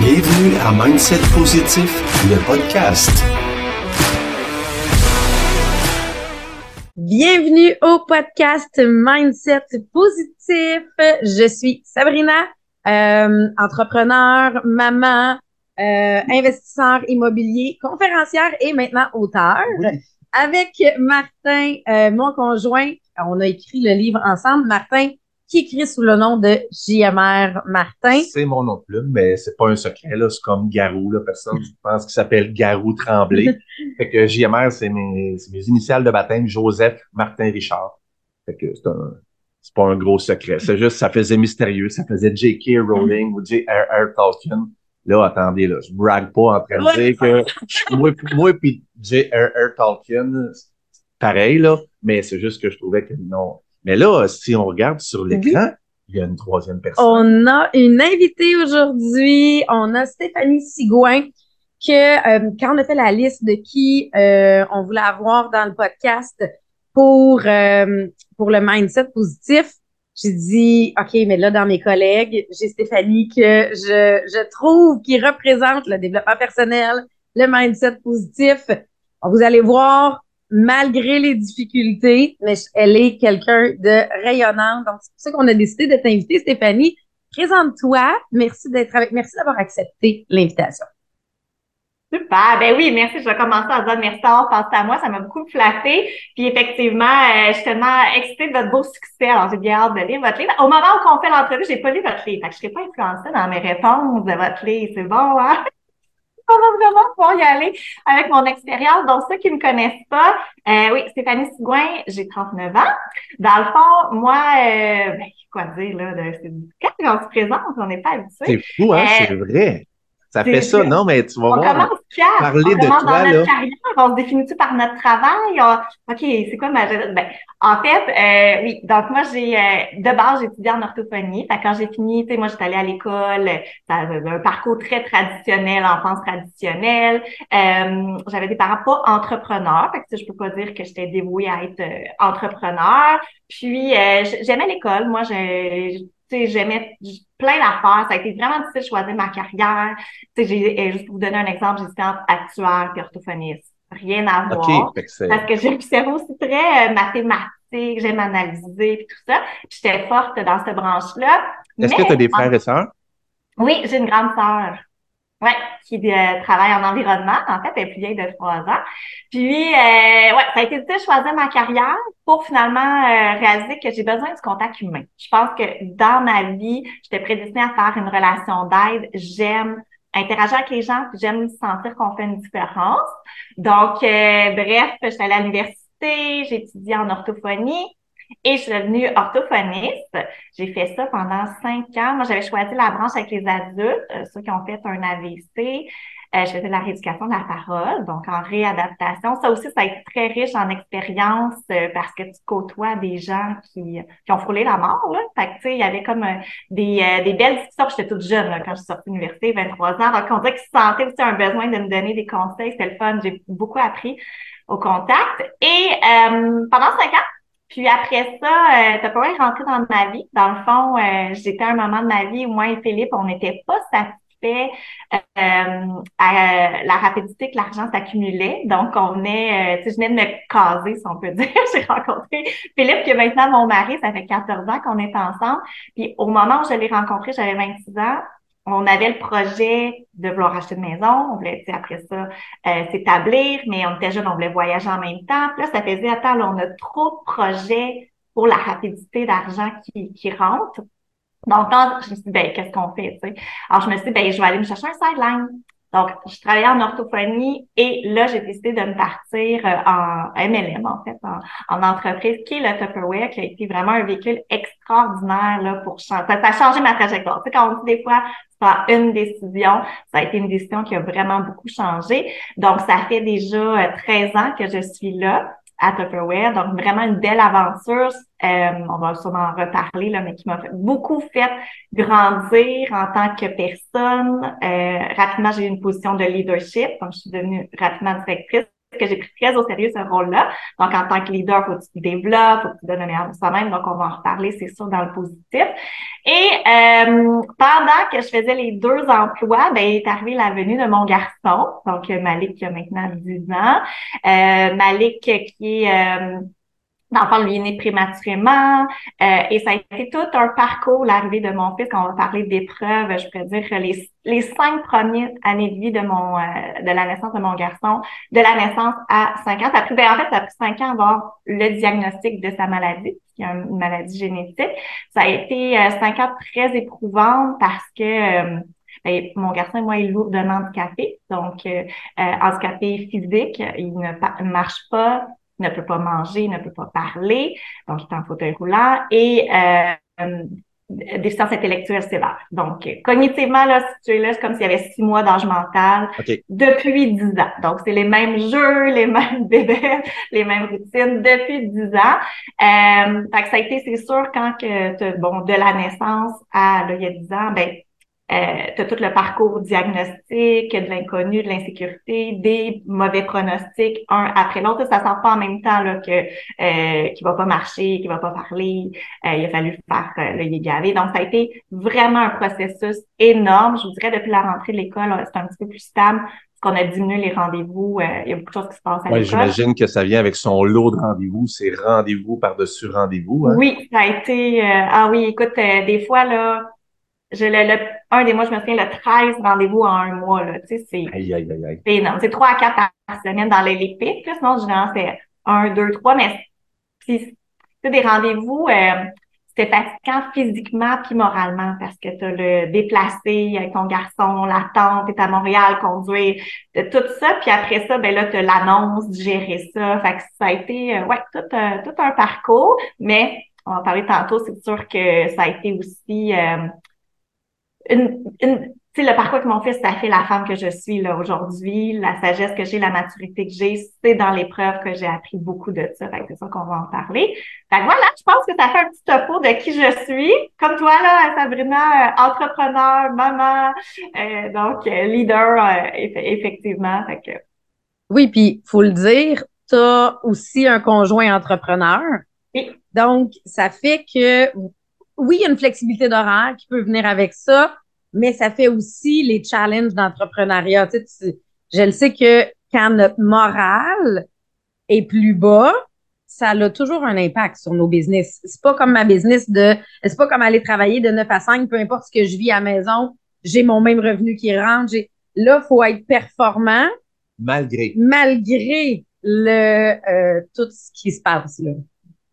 Bienvenue à Mindset Positif, le podcast. Bienvenue au podcast Mindset Positif. Je suis Sabrina, euh, entrepreneur, maman, euh, investisseur immobilier, conférencière et maintenant auteur. Avec Martin, euh, mon conjoint, on a écrit le livre ensemble. Martin, qui écrit sous le nom de JMR Martin. C'est mon nom de plume, mais c'est pas un secret, là. C'est comme Garou, là. Personne, je pense qu'il s'appelle Garou Tremblay. fait que JMR, c'est mes, mes initiales de baptême, Joseph Martin Richard. Fait que c'est un, c'est pas un gros secret. C'est juste, ça faisait mystérieux. Ça faisait J.K. Rowling ou J.R.R. Tolkien. Là, attendez, là. Je brague pas en train de dire que moi, moi puis J.R.R. Tolkien, pareil, là. Mais c'est juste que je trouvais que non, mais là, si on regarde sur l'écran, il y a une troisième personne. On a une invitée aujourd'hui. On a Stéphanie Sigouin que euh, quand on a fait la liste de qui euh, on voulait avoir dans le podcast pour euh, pour le mindset positif, j'ai dit OK, mais là dans mes collègues, j'ai Stéphanie que je je trouve qui représente le développement personnel, le mindset positif. Vous allez voir, malgré les difficultés, mais elle est quelqu'un de rayonnant. Donc, c'est pour ça qu'on a décidé de t'inviter, Stéphanie. Présente-toi. Merci d'être avec, merci d'avoir accepté l'invitation. Super. Ben oui, merci. Je vais commencer en disant merci d'avoir pensé à moi. Ça m'a beaucoup flatté. Puis effectivement, euh, je suis tellement excitée de votre beau succès. Alors, j'ai bien hâte de lire votre livre. Au moment où on fait l'entrevue, j'ai pas lu votre livre. Fait que je serai pas influencée dans mes réponses de votre livre. C'est bon, hein? On va vraiment pouvoir y aller avec mon expérience. Donc, ceux qui ne me connaissent pas, euh, oui, Stéphanie Sigouin, j'ai 39 ans. Dans le fond, moi, euh, ben, quoi dire, là, c'est quand on se présente, on n'est pas habitué. C'est fou, hein, euh, c'est vrai. Ça fait ça, non, mais tu vas on voir. Commence parler on de commence toi, dans notre là. carrière, on se définit-tu par notre travail? On- OK, c'est quoi ma... Ben, en fait, euh, oui, donc moi, j'ai euh, de base, j'ai étudié en orthophonie. Fait quand j'ai fini, tu sais, moi, j'étais allée à l'école, ça avait un parcours très traditionnel, enfance traditionnelle. Euh, J'avais des parents pas entrepreneurs, fait que je peux pas dire que j'étais dévouée à être euh, entrepreneur. Puis, euh, j'aimais l'école. Moi, tu sais, j'aimais plein d'affaires. Ça a été vraiment difficile de choisir ma carrière. Tu sais, j'ai, euh, juste pour vous donner un exemple, j'étais entre actuaire et orthophoniste. Rien à voir. OK, fait que c'est. Parce que j'ai un cerveau aussi très euh, mathématique, j'aime analyser et tout ça. Puis J'étais forte dans cette branche-là. Est-ce que tu as des en- frères et sœurs? Oui, j'ai une grande sœur. Ouais, qui euh, travaille en environnement. En fait, elle est plus vieille de trois ans. Puis, euh, ouais, ça a été difficile de choisir ma carrière pour finalement euh, réaliser que j'ai besoin du contact humain. Je pense que dans ma vie, j'étais prédestinée à faire une relation d'aide. J'aime interagir avec les gens, puis j'aime sentir qu'on fait une différence. Donc, euh, bref, j'étais allée à l'université, j'ai étudié en orthophonie. Et je suis devenue orthophoniste. J'ai fait ça pendant cinq ans. Moi, j'avais choisi la branche avec les adultes, euh, ceux qui ont fait un AVC. Euh, je faisais la rééducation de la parole, donc en réadaptation. Ça aussi, ça a été très riche en expérience euh, parce que tu côtoies des gens qui, qui ont frôlé la mort. Là. Fait que, tu sais, il y avait comme euh, des, euh, belles. Puis J'étais toute jeune là, quand je suis sortie de l'université, 23 ans. Donc, on dirait qu'ils sentaient aussi un besoin de me donner des conseils. C'était le fun. J'ai beaucoup appris au contact. Et euh, pendant cinq ans, puis après ça, euh, t'as pas est rentré dans ma vie. Dans le fond, euh, j'étais à un moment de ma vie où moi et Philippe, on n'était pas satisfaits euh, à la rapidité que l'argent s'accumulait. Donc, on venait, euh, tu sais, je venais de me caser, si on peut dire. J'ai rencontré Philippe, qui est maintenant mon mari. Ça fait 14 ans qu'on est ensemble. Puis au moment où je l'ai rencontré, j'avais 26 ans. On avait le projet de vouloir acheter une maison. On voulait, tu sais, après ça, euh, s'établir, mais on était jeunes, on voulait voyager en même temps. Puis là, ça faisait, attends, là, on a trop de projets pour la rapidité d'argent qui, qui rentre. Donc, là, je me suis dit, ben, qu'est-ce qu'on fait, tu sais? Alors, je me suis dit, ben, je vais aller me chercher un sideline. Donc, je travaillais en orthophonie et là, j'ai décidé de me partir euh, en MLM, en fait, en, en entreprise, qui est le Tupperware, qui a été vraiment un véhicule extraordinaire là, pour changer. Ça, ça a changé ma trajectoire. Tu sais, quand on dit des fois, prends une décision, ça a été une décision qui a vraiment beaucoup changé. Donc, ça fait déjà euh, 13 ans que je suis là à Tupperware. Donc, vraiment une belle aventure. Euh, on va sûrement en reparler, là, mais qui m'a beaucoup fait grandir en tant que personne. Euh, rapidement, j'ai eu une position de leadership. Donc, je suis devenue rapidement directrice que j'ai pris très au sérieux ce rôle-là. Donc, en tant que leader, faut que tu développes, faut que tu donnes le meilleur de toi-même. Donc, on va en reparler, c'est sûr, dans le positif. Et euh, pendant que je faisais les deux emplois, ben, est arrivé la venue de mon garçon, donc Malik qui a maintenant 10 ans. Euh, Malik qui est euh, L'enfant lui est né prématurément euh, et ça a été tout un parcours, l'arrivée de mon fils. Quand on va parler d'épreuves, je pourrais dire les, les cinq premières années de vie de mon euh, de la naissance de mon garçon, de la naissance à cinq ans, ça a pris, ben, en fait, ça a pris cinq ans avoir le diagnostic de sa maladie, qui est une maladie génétique. Ça a été euh, cinq ans très éprouvants parce que ben, mon garçon et moi est lourdement handicapé, donc handicapé physique, il ne marche pas, ne peut pas manger, ne peut pas parler, donc il est en fauteuil roulant, et euh, déficience intellectuelle sévère. Donc, cognitivement, là, si tu es là, c'est comme s'il y avait six mois d'âge mental depuis dix ans. Donc, c'est les mêmes jeux, les mêmes bébés, les mêmes routines depuis dix ans. Euh, fait que ça a été, c'est sûr, quand que, bon, de la naissance à, là, il y a dix ans, ben, euh, tu as tout le parcours diagnostique, de l'inconnu, de l'insécurité, des mauvais pronostics, un après l'autre. Ça sort pas en même temps là, que euh, qu'il va pas marcher, qu'il va pas parler. Euh, il a fallu faire euh, le gavé. Donc, ça a été vraiment un processus énorme. Je vous dirais, depuis la rentrée de l'école, c'est un petit peu plus stable qu'on a diminué les rendez-vous. Euh, il y a beaucoup de choses qui se passent à ouais, l'école. J'imagine que ça vient avec son lot de rendez-vous, c'est rendez-vous par-dessus rendez-vous. Hein? Oui, ça a été... ah oui, écoute, des fois, là, je le, le, un des mois, je me souviens, le 13 rendez-vous en un mois, là. Tu sais, c'est. Aïe, aïe, aïe. C'est énorme. C'est trois à quatre par semaine dans les, les pics, là. Sinon, généralement, c'est un, deux, trois, mais puis, c'est des rendez-vous, euh, c'était fatigant physiquement puis moralement parce que tu as le déplacé avec ton garçon, l'attente, t'es à Montréal, conduire, tout ça. Puis après ça, ben là, tu l'annonce, gérer ça. Fait que ça a été, euh, ouais, tout, euh, tout un parcours. Mais on va en parler tantôt, c'est sûr que ça a été aussi euh, une, une le parcours que mon fils, ça fait la femme que je suis là aujourd'hui, la sagesse que j'ai, la maturité que j'ai, c'est dans l'épreuve que j'ai appris beaucoup de ça. Fait c'est ça qu'on va en parler. Fait voilà, je pense que ça fait un petit topo de qui je suis. Comme toi, là, Sabrina, euh, entrepreneur, maman, euh, donc euh, leader, effectivement. Fait que... Oui, puis faut le dire, tu as aussi un conjoint entrepreneur. Oui. Donc, ça fait que oui, il y a une flexibilité d'horaire qui peut venir avec ça, mais ça fait aussi les challenges d'entrepreneuriat. Tu sais, je le sais que quand notre morale est plus bas, ça a toujours un impact sur nos business. C'est pas comme ma business de, c'est pas comme aller travailler de 9 à 5, peu importe ce que je vis à la maison, j'ai mon même revenu qui rentre. Là, faut être performant. Malgré. Malgré le, euh, tout ce qui se passe, là.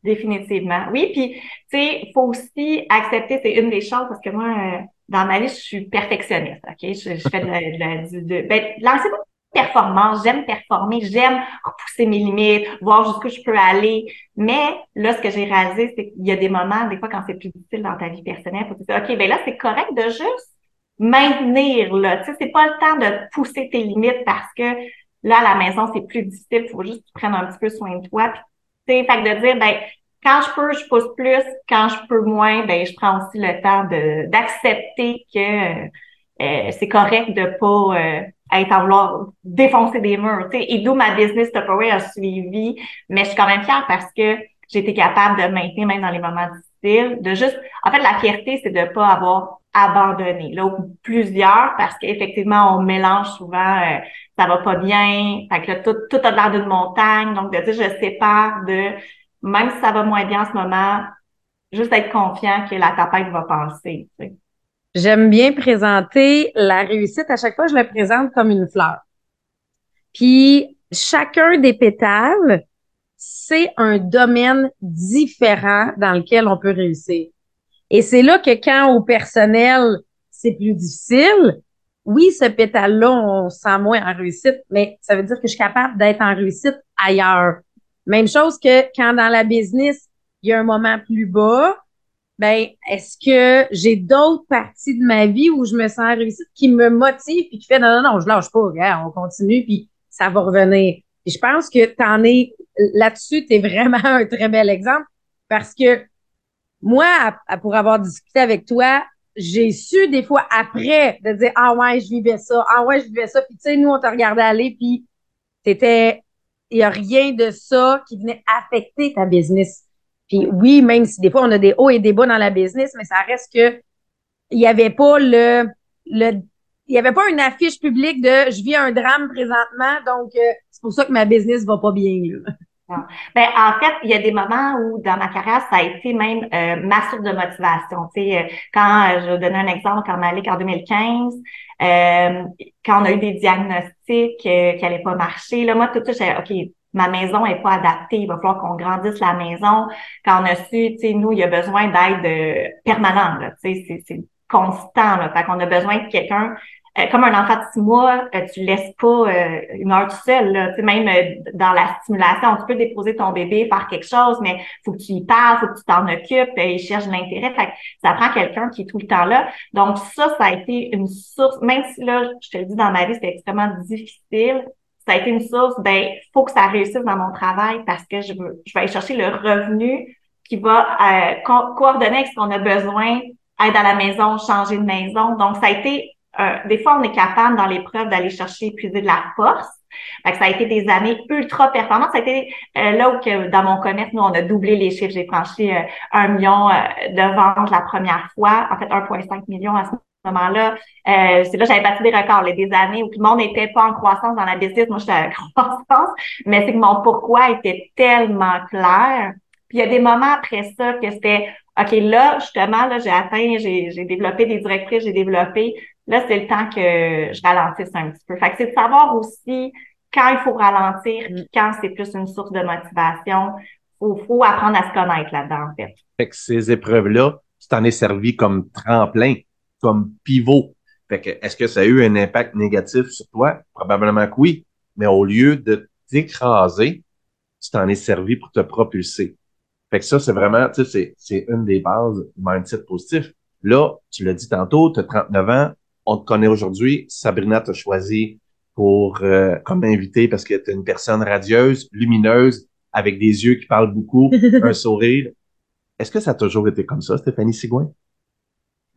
Définitivement. Oui, puis tu sais, faut aussi accepter, c'est une des choses parce que moi, euh, dans ma vie, je suis perfectionniste. Ok, je, je fais de, de, de, de ben, lancer performance, j'aime performer, j'aime repousser mes limites, voir jusqu'où je peux aller. Mais là, ce que j'ai réalisé, c'est qu'il y a des moments, des fois, quand c'est plus difficile dans ta vie personnelle, faut te dire, OK, ben là, c'est correct de juste maintenir, là. Tu sais, c'est pas le temps de pousser tes limites parce que là, à la maison, c'est plus difficile. Il faut juste prendre un petit peu soin de toi. Fait que de dire, ben, quand je peux, je pousse plus. Quand je peux moins, ben, je prends aussi le temps de, d'accepter que euh, c'est correct de pas euh, être en vouloir défoncer des murs. sais Et d'où ma business Tupperware a suivi. Mais je suis quand même fière parce que j'ai été capable de maintenir même dans les moments difficiles, de juste. En fait, la fierté, c'est de pas avoir abandonné. Là, plusieurs, parce qu'effectivement, on mélange souvent euh, ça va pas bien, fait que là, tout, tout a l'air d'une montagne. Donc, de dire je sépare de même si ça va moins bien en ce moment, juste être confiant que la tempête va passer. J'aime bien présenter la réussite. À chaque fois, je la présente comme une fleur. Puis, chacun des pétales, c'est un domaine différent dans lequel on peut réussir. Et c'est là que quand au personnel, c'est plus difficile, oui, ce pétale-là, on sent moins en réussite, mais ça veut dire que je suis capable d'être en réussite ailleurs. Même chose que quand dans la business, il y a un moment plus bas, ben est-ce que j'ai d'autres parties de ma vie où je me sens en réussite qui me motivent puis qui fait non non non je lâche pas regarde on continue puis ça va revenir et je pense que tu en es là-dessus tu es vraiment un très bel exemple parce que moi pour avoir discuté avec toi j'ai su des fois après de dire ah ouais je vivais ça ah ouais je vivais ça puis tu sais nous on t'a regardé aller puis t'étais il y a rien de ça qui venait affecter ta business puis oui même si des fois on a des hauts et des bas dans la business mais ça reste que il n'y avait pas le, le il n'y avait pas une affiche publique de je vis un drame présentement, donc euh, c'est pour ça que ma business va pas bien. Ben, en fait, il y a des moments où dans ma carrière, ça a été même euh, ma source de motivation. Tu sais, euh, quand je vais donner un exemple, quand on allait en 2015, quand on a eu des diagnostics qui n'allaient pas marcher, là, moi, tout ça, j'ai OK, ma maison est pas adaptée, il va falloir qu'on grandisse la maison. Quand on a su, tu sais, nous, il y a besoin d'aide permanente, tu sais, c'est constant, là. Fait qu'on a besoin de quelqu'un euh, comme un enfant de six mois, euh, tu laisses pas euh, une heure tout seul. Là. Tu sais, même dans la stimulation, tu peux déposer ton bébé, faire quelque chose, mais faut que tu y parles, faut que tu t'en occupes, il cherche l'intérêt. Fait ça prend quelqu'un qui est tout le temps là. Donc ça, ça a été une source, même si là, je te le dis, dans ma vie, c'était extrêmement difficile, ça a été une source, ben, faut que ça réussisse dans mon travail parce que je veux, je vais aller chercher le revenu qui va coordonner avec ce qu'on a besoin, être à la maison, changer de maison. Donc, ça a été euh, des fois, on est capable dans l'épreuve d'aller chercher puiser de la force. ça a été des années ultra performantes. Ça a été euh, là où que, dans mon commerce, nous, on a doublé les chiffres. J'ai franchi euh, un million de ventes la première fois. En fait, 1,5 million à ce moment-là. c'est là que j'avais battu des records. Les des années où tout le monde n'était pas en croissance dans la business. Moi, j'étais en croissance. Mais c'est que mon pourquoi était tellement clair. Puis il y a des moments après ça que c'était OK, là, justement, là, j'ai atteint, j'ai développé des directrices, j'ai développé Là, c'est le temps que je ralentisse un petit peu. Fait que c'est de savoir aussi quand il faut ralentir, puis quand c'est plus une source de motivation. Il faut, apprendre à se connaître là-dedans, en fait. Fait que ces épreuves-là, tu t'en es servi comme tremplin, comme pivot. Fait que, est-ce que ça a eu un impact négatif sur toi? Probablement que oui. Mais au lieu de t'écraser, tu t'en es servi pour te propulser. Fait que ça, c'est vraiment, tu sais, c'est une des bases du mindset positif. Là, tu l'as dit tantôt, tu as 39 ans, on te connaît aujourd'hui. Sabrina t'a choisi pour euh, comme invité parce que tu es une personne radieuse, lumineuse, avec des yeux qui parlent beaucoup, un sourire. Est-ce que ça a toujours été comme ça, Stéphanie Sigouin?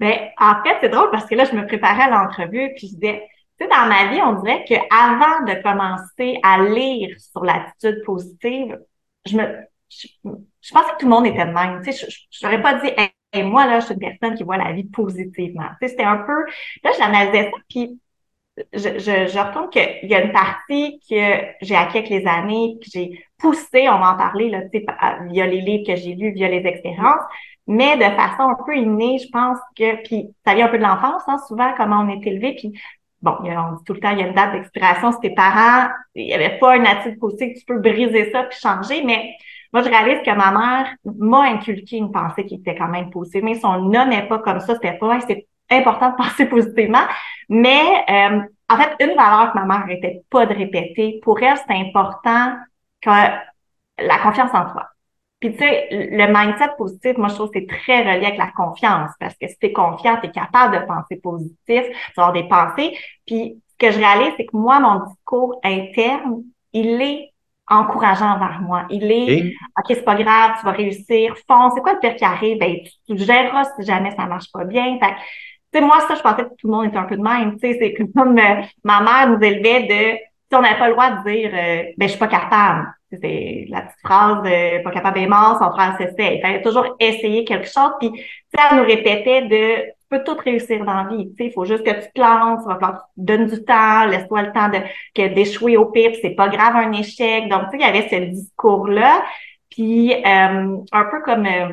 Ben, en fait, c'est drôle parce que là, je me préparais à l'entrevue, puis je disais, tu sais, dans ma vie, on dirait qu'avant de commencer à lire sur l'attitude positive, je me, je, pensais que tout le monde était de même. Tu sais, je n'aurais pas dit, et moi, là, je suis une personne qui voit la vie positivement. Tu sais, c'était un peu, là, je l'analysais ça, puis je, je, je retourne qu'il y a une partie que j'ai acquis avec les années, que j'ai poussé, on va en parler, là, tu sais, via les livres que j'ai lus, via les expériences, mais de façon un peu innée, je pense que, puis ça vient un peu de l'enfance, hein, souvent, comment on est élevé, puis bon, on dit tout le temps, il y a une date d'expiration, si tes parents, il n'y avait pas une attitude positive, tu peux briser ça puis changer, mais moi, je réalise que ma mère m'a inculqué une pensée qui était quand même positive. Mais son nom n'est pas comme ça, c'était pas, c'est important de penser positivement. Mais euh, en fait, une valeur que ma mère n'arrêtait pas de répéter, pour elle, c'est important que la confiance en toi. Puis tu sais, le mindset positif, moi je trouve que c'est très relié avec la confiance parce que si tu es confiant, tu es capable de penser positif, avoir des pensées. Puis ce que je réalise, c'est que moi, mon discours interne, il est encourageant vers moi. Il est OK, c'est pas grave, tu vas réussir, fonce, c'est quoi le pire qui arrive? Ben, tu, tu géreras si jamais ça marche pas bien. Fait tu sais, moi, ça, je pensais que tout le monde était un peu de même. Tu sais, c'est comme euh, ma mère nous élevait de si on n'avait pas le droit de dire euh, ben je suis pas capable. C'est la petite phrase de pas capable est mort, son frère s'essaie. Il fallait toujours essayer quelque chose. Puis ça nous répétait de peux tout réussir dans la vie. Il faut juste que tu te lances, va falloir que tu donnes du temps, laisse-toi le temps de que d'échouer au pire, c'est pas grave un échec. Donc, tu sais, il y avait ce discours-là. Puis, euh, un peu comme euh,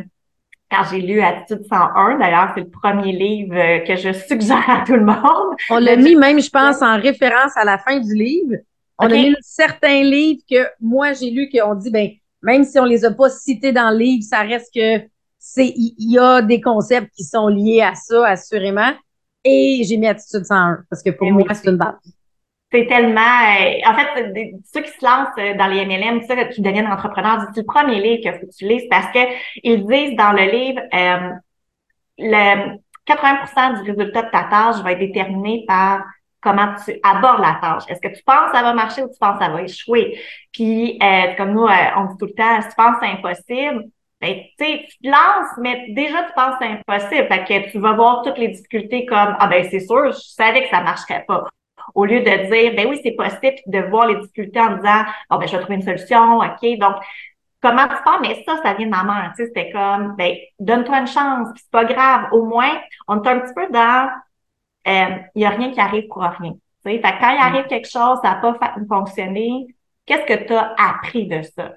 quand j'ai lu Attitude 101, d'ailleurs, c'est le premier livre euh, que je suggère à tout le monde. On l'a mis même, je pense, en référence à la fin du livre. On a mis certains livres que moi, j'ai lu qu'on dit, ben, même si on les a pas cités dans le livre, ça reste que c'est il y, a des concepts qui sont liés à ça, assurément. Et j'ai mis Attitude 101 parce que pour eh moi, c'est une base. C'est tellement... Euh, en fait, ceux qui se lancent euh, dans les MLM, ceux qui deviennent entrepreneurs, c'est le premier livre qu'il faut que tu lises parce que ils disent dans le livre euh, le 80% du résultat de ta tâche va être déterminé par comment tu abordes la tâche. Est-ce que tu penses que ça va marcher ou tu penses que ça va échouer? Puis, comme nous, on dit tout le temps, si tu penses que c'est impossible, ben, tu te lances, mais déjà, tu penses que c'est impossible. Fait que tu vas voir toutes les difficultés comme, ah ben, c'est sûr, je savais que ça marcherait pas. Au lieu de dire, ben oui, c'est possible, de voir les difficultés en disant, bon, ben, je vais trouver une solution, OK. Donc, comment tu pars? Mais ça, ça vient de ma mère. Tu sais, c'était comme, ben, donne-toi une chance, puis c'est pas grave. Au moins, on est un petit peu dans, euh, il y a rien qui arrive pour rien. Tu sais, fait quand il arrive quelque chose, ça n'a pas fonctionné, qu'est-ce que tu as appris de ça?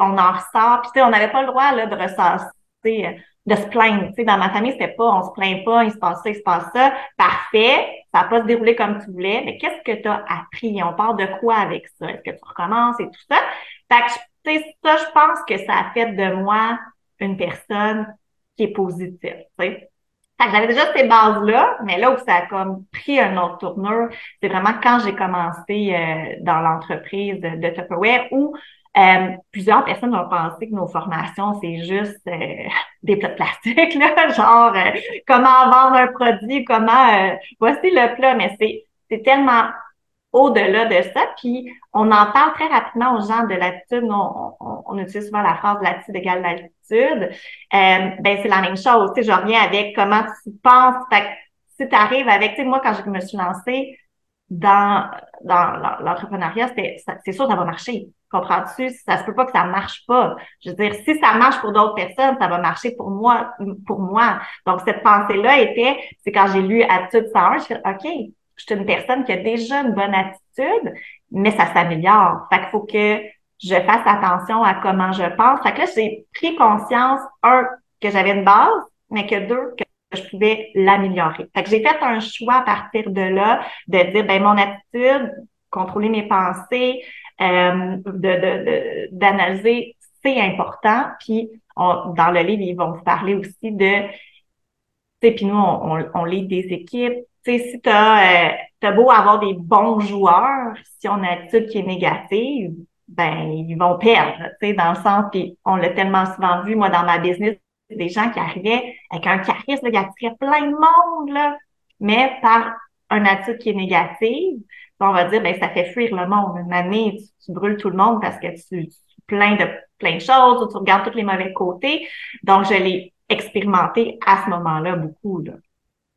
On en ressort, puis tu sais, on n'avait pas le droit, là, de ressortir de se plaindre. Tu sais, dans ma famille, c'était pas on se plaint pas, il se passe ça, il se passe ça. Parfait, ça n'a pas se déroulé comme tu voulais, mais qu'est-ce que tu as appris? On part de quoi avec ça? Est-ce que tu recommences et tout ça? Fait que, tu sais, ça, je pense que ça a fait de moi une personne qui est positive, tu sais. J'avais déjà ces bases-là, mais là où ça a comme pris un autre tournure, c'est vraiment quand j'ai commencé euh, dans l'entreprise de, de Tupperware où euh, plusieurs personnes ont pensé que nos formations, c'est juste euh, des plats de plastique, là, genre euh, comment vendre un produit, comment voici le plat, mais c'est, c'est tellement au-delà de ça. Puis on en parle très rapidement aux gens de l'attitude. On, on, utilise souvent la phrase l'attitude égale l'attitude. ben c'est la même chose. Tu sais, je reviens avec comment tu penses. Fait si tu arrives avec, tu sais, moi, quand je me suis lancée dans, dans l'entrepreneuriat, c'est sûr ça va marcher. Comprends-tu? Ça se peut pas que ça marche pas. Je veux dire, si ça marche pour d'autres personnes, ça va marcher pour moi, pour moi. Donc, cette pensée-là était, c'est quand j'ai lu Attitude 101, je suis OK, je suis une personne qui a déjà une bonne attitude, mais ça s'améliore. Fait qu'il faut que je fasse attention à comment je pense. Fait que là, j'ai pris conscience, un, que j'avais une base, mais que deux, que je pouvais l'améliorer. Fait que j'ai fait un choix à partir de là, de dire, ben, mon attitude, contrôler mes pensées, euh, de, d'analyser, c'est important. Puis dans le livre, ils vont vous parler aussi de, tu puis nous, on, on, lit des équipes. Tu sais, si tu as, euh, beau avoir des bons joueurs, si on a une attitude qui est négative, ben ils vont perdre, tu sais, dans le sens, puis on l'a tellement souvent vu, moi, dans ma business, des gens qui arrivaient avec un charisme, qui attirait plein de monde, là, mais par une attitude qui est négative, on va dire, ben, ça fait fuir le monde. Une année, tu, brûles tout le monde parce que tu, tu plains de plein de choses ou tu regardes tous les mauvais côtés. Donc, je l'ai expérimenté à ce moment-là beaucoup.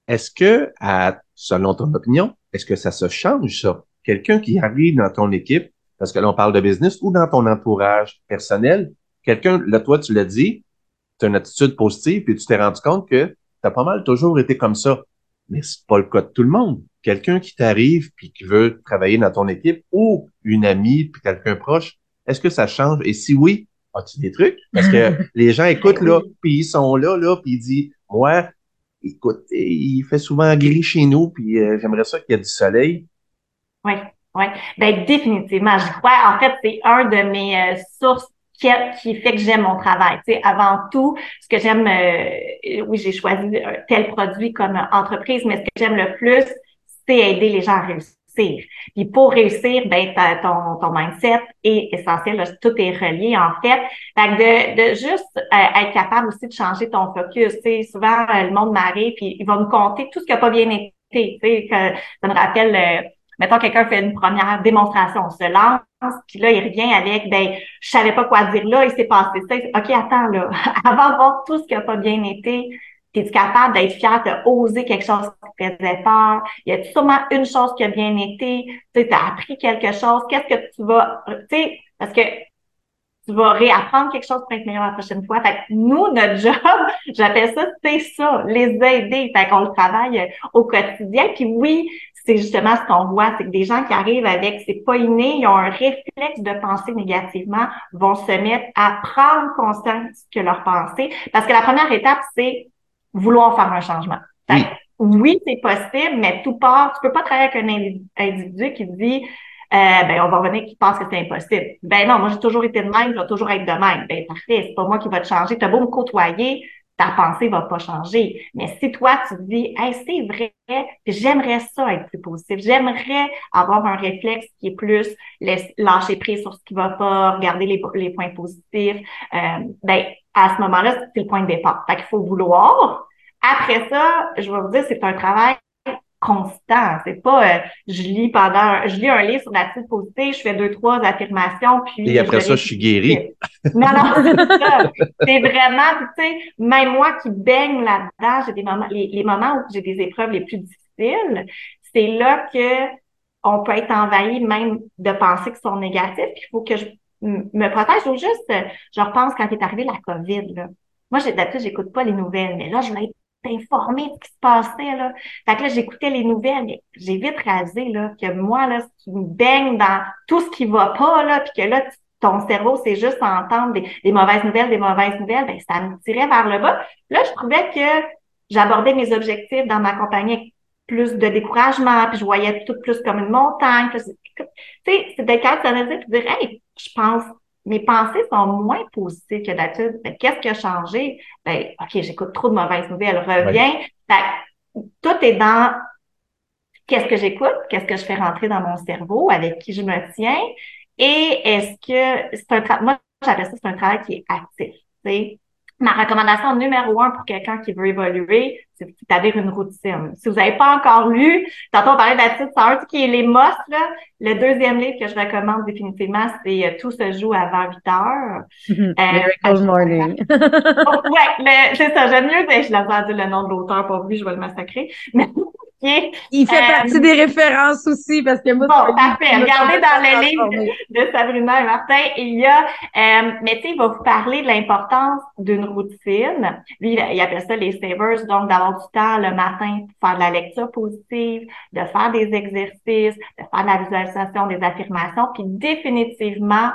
Est-ce que, selon ton opinion, est-ce que ça se change, ça? Quelqu'un qui arrive dans ton équipe, parce que là, on parle de business, ou dans ton entourage personnel, quelqu'un, là, toi, tu l'as dit, tu as une attitude positive, puis tu t'es rendu compte que tu as pas mal toujours été comme ça. Mais c'est pas le cas de tout le monde quelqu'un qui t'arrive puis qui veut travailler dans ton équipe ou une amie puis quelqu'un proche, est-ce que ça change? Et si oui, as-tu des trucs? Parce que les gens écoutent là, puis ils sont là, là, puis ils disent, moi, écoute, il fait souvent gris chez nous, puis euh, j'aimerais ça qu'il y ait du soleil. Oui, oui. Ben définitivement, je crois. En fait, c'est un de mes euh, sources qui, fait que j'aime mon travail. Tu sais, avant tout, ce que j'aime, euh, oui, j'ai choisi tel produit comme entreprise, mais ce que j'aime le plus, c'est aider les gens à réussir. Puis pour réussir, ben ton, ton mindset est essentiel. tout est relié en fait. Fait de, de juste euh, être capable aussi de changer ton focus. Tu sais, souvent euh, le monde m'arrive puis il va nous compter tout ce qui n'a pas bien été. Tu sais, que, ça me rappelle. Euh, mettons quelqu'un fait une première démonstration, on se lance, puis là, il revient avec, ben, je savais pas quoi dire là, il s'est passé ça. OK, attends, là, avant de voir tout ce qui n'a pas bien été, es-tu capable d'être fier, de oser quelque chose qui te faisait peur? Y a sûrement une chose qui a bien été? Tu as appris quelque chose? Qu'est-ce que tu vas, tu sais, parce que tu vas réapprendre quelque chose pour être meilleur la prochaine fois. Fait que nous, notre job, j'appelle ça, c'est ça, les aider. Fait qu'on le travaille au quotidien. Puis oui, c'est justement ce qu'on voit, c'est que des gens qui arrivent avec, c'est pas inné, ils ont un réflexe de penser négativement, vont se mettre à prendre conscience que leur pensée. Parce que la première étape, c'est vouloir faire un changement. Oui, c'est possible, mais tout part. Tu peux pas travailler avec un individu qui dit euh, ben, on va revenir qui pense que c'est impossible. Ben non, moi, j'ai toujours été de même, je vais toujours être de même. Ben, parfait, c'est pas moi qui va te changer. Tu as beau me côtoyer, ta pensée va pas changer. Mais si toi, tu te dis, hey, c'est vrai, j'aimerais ça être plus positif. J'aimerais avoir un réflexe qui est plus lâcher prise sur ce qui va pas, regarder les, les points positifs. Euh, ben, à ce moment-là, c'est le point de départ. Fait qu'il faut vouloir. Après ça, je vais vous dire, c'est un travail constant. C'est pas euh, je lis pendant je lis un livre sur l'attitude positive, je fais deux, trois affirmations, puis. Et après ça, je suis guérie. Non, non, c'est ça. C'est vraiment, tu sais, même moi qui baigne là-dedans, j'ai des moments, les, moments où j'ai des épreuves les plus difficiles, c'est là que on peut être envahi même de pensées qui sont négatives. Il faut que je me protège ou juste, je repense quand est arrivé la COVID, là. Moi, d'habitude, j'écoute pas les nouvelles, mais là, je voulais être informée de ce qui se passait, là. Fait que là, j'écoutais les nouvelles, mais j'ai vite rasé, là, que moi, là, si tu me baignes dans tout ce qui va pas, là, puis que là, ton cerveau, c'est juste entendre des, mauvaises nouvelles, des mauvaises nouvelles, ben, ça me tirait vers le bas. Là, je trouvais que j'abordais mes objectifs dans ma compagnie avec plus de découragement, puis je voyais tout plus comme une montagne. Tu sais, c'est d'être capable de dire, hey, je pense mes pensées sont moins positives que d'habitude. Qu'est-ce qui a changé? Ben, OK, j'écoute trop de mauvaises nouvelles. Reviens. tout est dans qu'est-ce que j'écoute, qu'est-ce que je fais rentrer dans mon cerveau, avec qui je me tiens. Et est-ce que c'est un travail, moi, j'appelle ça, c'est un travail qui est actif. Ma recommandation numéro un pour quelqu'un qui veut évoluer, c'est d'établir une routine. Si vous n'avez pas encore lu, tantôt on parlait d'Attitude Science, qui est les mostres, là. Le deuxième livre que je recommande définitivement, c'est euh, Tout se joue avant 8 heures. Mm-hmm. euh, Miracle Morning. oh, ouais, mais c'est ça, j'aime mieux, je l'ai pas dit le nom de l'auteur, pour lui, je vais le massacrer. Mais il fait partie euh, des références aussi parce que moi, bon, parfait. Regardez dans le livre de, Sabrina et Martin, il y a, euh, mais tu sais, il va vous parler de l'importance d'une routine. Lui, il appelle ça les savers, donc d'avoir du temps le matin pour faire de la lecture positive, de faire des exercices, de faire de la visualisation, des affirmations, puis définitivement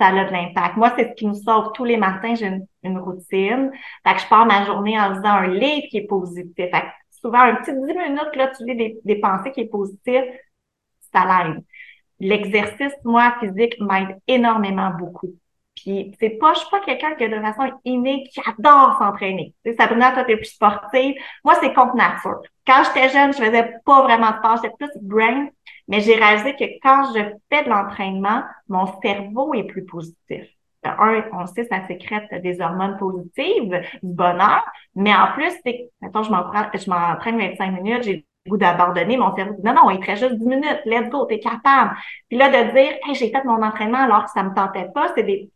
ça a de l'impact. Moi, c'est ce qui me sauve tous les matins. J'ai une, routine. Fait que je pars ma journée en lisant un livre qui est positif. Fait que souvent un petit 10 minutes, là, tu lis des, pensées qui est positive, ça l'aide. L'exercice, moi, physique, m'aide énormément beaucoup. Puis c'est pas, je suis pas quelqu'un qui de façon innée, qui adore s'entraîner. Tu sais, Sabrina, toi, t'es plus sportive. Moi, c'est contre nature. Quand j'étais jeune, je faisais pas vraiment de sport, j'étais plus brain, mais j'ai réalisé que quand je fais de l'entraînement, mon cerveau est plus positif un, on sait, ça sécrète des hormones positives, du bonheur, mais en plus, c'est, mettons, je m'entraîne, je m'entraîne 25 minutes, j'ai le goût d'abandonner, mon cerveau dit, non, non, il te juste 10 minutes, let's go, t'es capable. Puis là, de dire, hey, j'ai fait mon entraînement alors que ça me tentait pas, c'est des,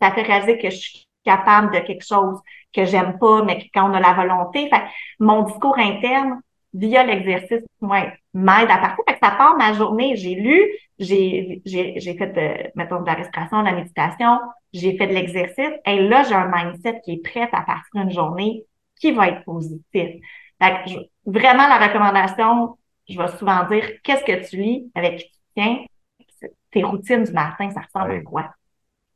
ça fait réaliser que je suis capable de quelque chose que j'aime pas, mais quand on a la volonté, fait mon discours interne, via l'exercice, moi, m'aide à partir. Fait que ça part ma journée. J'ai lu, j'ai, j'ai, j'ai fait, de, mettons, de la respiration, de la méditation, j'ai fait de l'exercice. Et là, j'ai un mindset qui est prêt à partir d'une journée qui va être positif? Fait que vraiment, la recommandation, je vais souvent dire, qu'est-ce que tu lis avec qui tu tiens? Tes routines du matin, ça ressemble à quoi?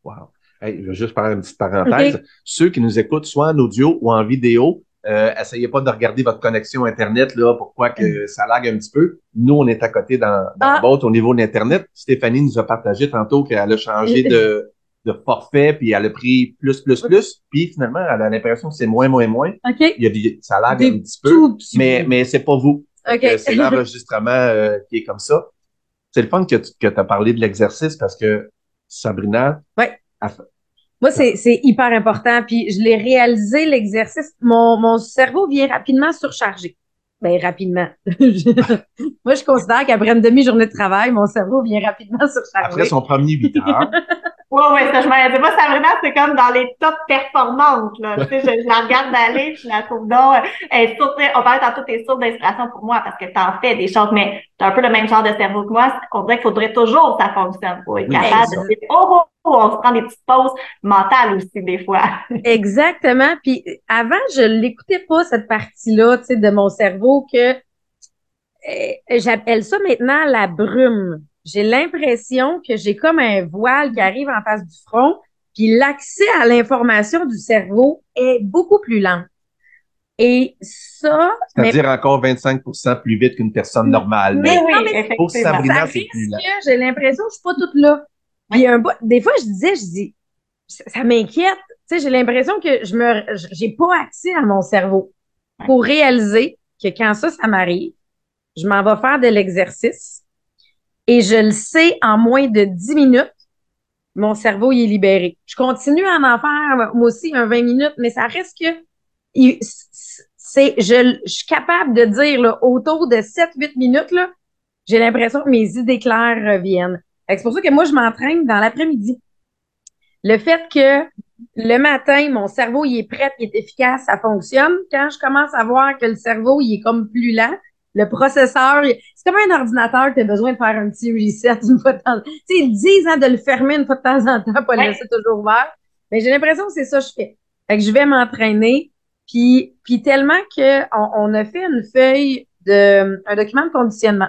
Wow. Hey, je vais juste faire une petite parenthèse. Ceux qui nous écoutent soit en audio ou en vidéo, euh, essayez pas de regarder votre connexion Internet, là, pourquoi que mm. ça lag un petit peu. Nous, on est à côté dans, dans ah. au niveau de l'Internet. Stéphanie nous a partagé tantôt qu'elle a changé de, de forfait, puis elle a pris plus, plus, plus. Puis finalement, elle a l'impression que c'est moins, moins, moins. Il y a des, ça lag un petit peu, mais, mais c'est pas vous. c'est l'enregistrement euh, qui est comme ça. C'est le fun que tu que as parlé de l'exercice parce que Sabrina, ouais. Moi, c'est hyper important. Puis je l'ai réalisé, l'exercice. Mon, mon cerveau vient rapidement surchargé. Ben, rapidement. Moi, je considère qu'après une demi-journée de travail, mon cerveau vient rapidement surchargé. Après son premier 8 heures. Oui, oui, ça, je m'en dis pas, ça vraiment, c'est comme dans les top performantes, là. tu sais, je, la regarde d'aller, je la trouve donc, elle est source, on parlait tantôt tes sources d'inspiration pour moi parce que t'en fais des choses, mais t'as un peu le même genre de cerveau que moi. On dirait qu'il faudrait toujours que ça fonctionne pour être capable de dire, oh, oh, oh, on se prend des petites pauses mentales aussi, des fois. Exactement. Puis avant, je l'écoutais pas, cette partie-là, tu sais, de mon cerveau que, eh, j'appelle ça maintenant la brume j'ai l'impression que j'ai comme un voile qui arrive en face du front, puis l'accès à l'information du cerveau est beaucoup plus lent. Et ça. C'est-à-dire encore 25% plus vite qu'une personne normale. Mais, oui, mais pour Sabrina, c'est plus lent. J'ai l'impression que je suis pas toute là. Puis un, des fois, je disais, je dis, ça, m'inquiète. Tu sais, j'ai l'impression que je me, j'ai pas accès à mon cerveau pour réaliser que quand ça, ça m'arrive, je m'en vais faire de l'exercice et je le sais en moins de 10 minutes, mon cerveau il est libéré. Je continue à en faire moi aussi un 20 minutes, mais ça reste que c'est je, je, suis capable de dire là, autour de 7-8 minutes, là, j'ai l'impression que mes idées claires reviennent. C'est pour ça que moi, je m'entraîne dans l'après-midi. Le fait que le matin, mon cerveau il est prêt, il est efficace, ça fonctionne. Quand je commence à voir que le cerveau il est comme plus lent, le processeur, c'est comme un ordinateur qui a besoin de faire un petit reset une fois de temps. Tu sais, ils disent hein, de le fermer une fois de temps en temps, pas le laisser toujours ouvert. Mais j'ai l'impression que c'est ça que je fais. Fait que je vais m'entraîner, puis, puis tellement que on, on a fait une feuille de un document de conditionnement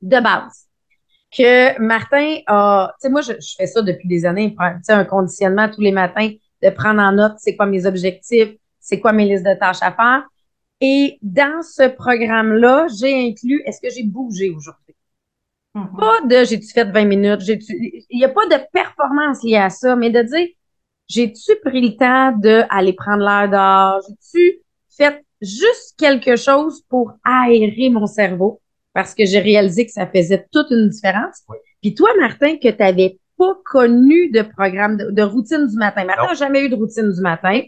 de base que Martin a, tu sais, moi, je, je, fais ça depuis des années, tu sais, un conditionnement tous les matins, de prendre en note c'est quoi mes objectifs, c'est quoi mes listes de tâches à faire. Et dans ce programme-là, j'ai inclus est-ce que j'ai bougé aujourd'hui? Mm-hmm. Pas de j'ai-tu fait 20 minutes, j'ai-tu. Il n'y a pas de performance liée à ça, mais de dire j'ai-tu pris le temps d'aller prendre l'air dehors? J'ai-tu fait juste quelque chose pour aérer mon cerveau? Parce que j'ai réalisé que ça faisait toute une différence. Puis toi, Martin, que tu n'avais pas connu de programme, de, routine du matin. Martin n'a jamais eu de routine du matin.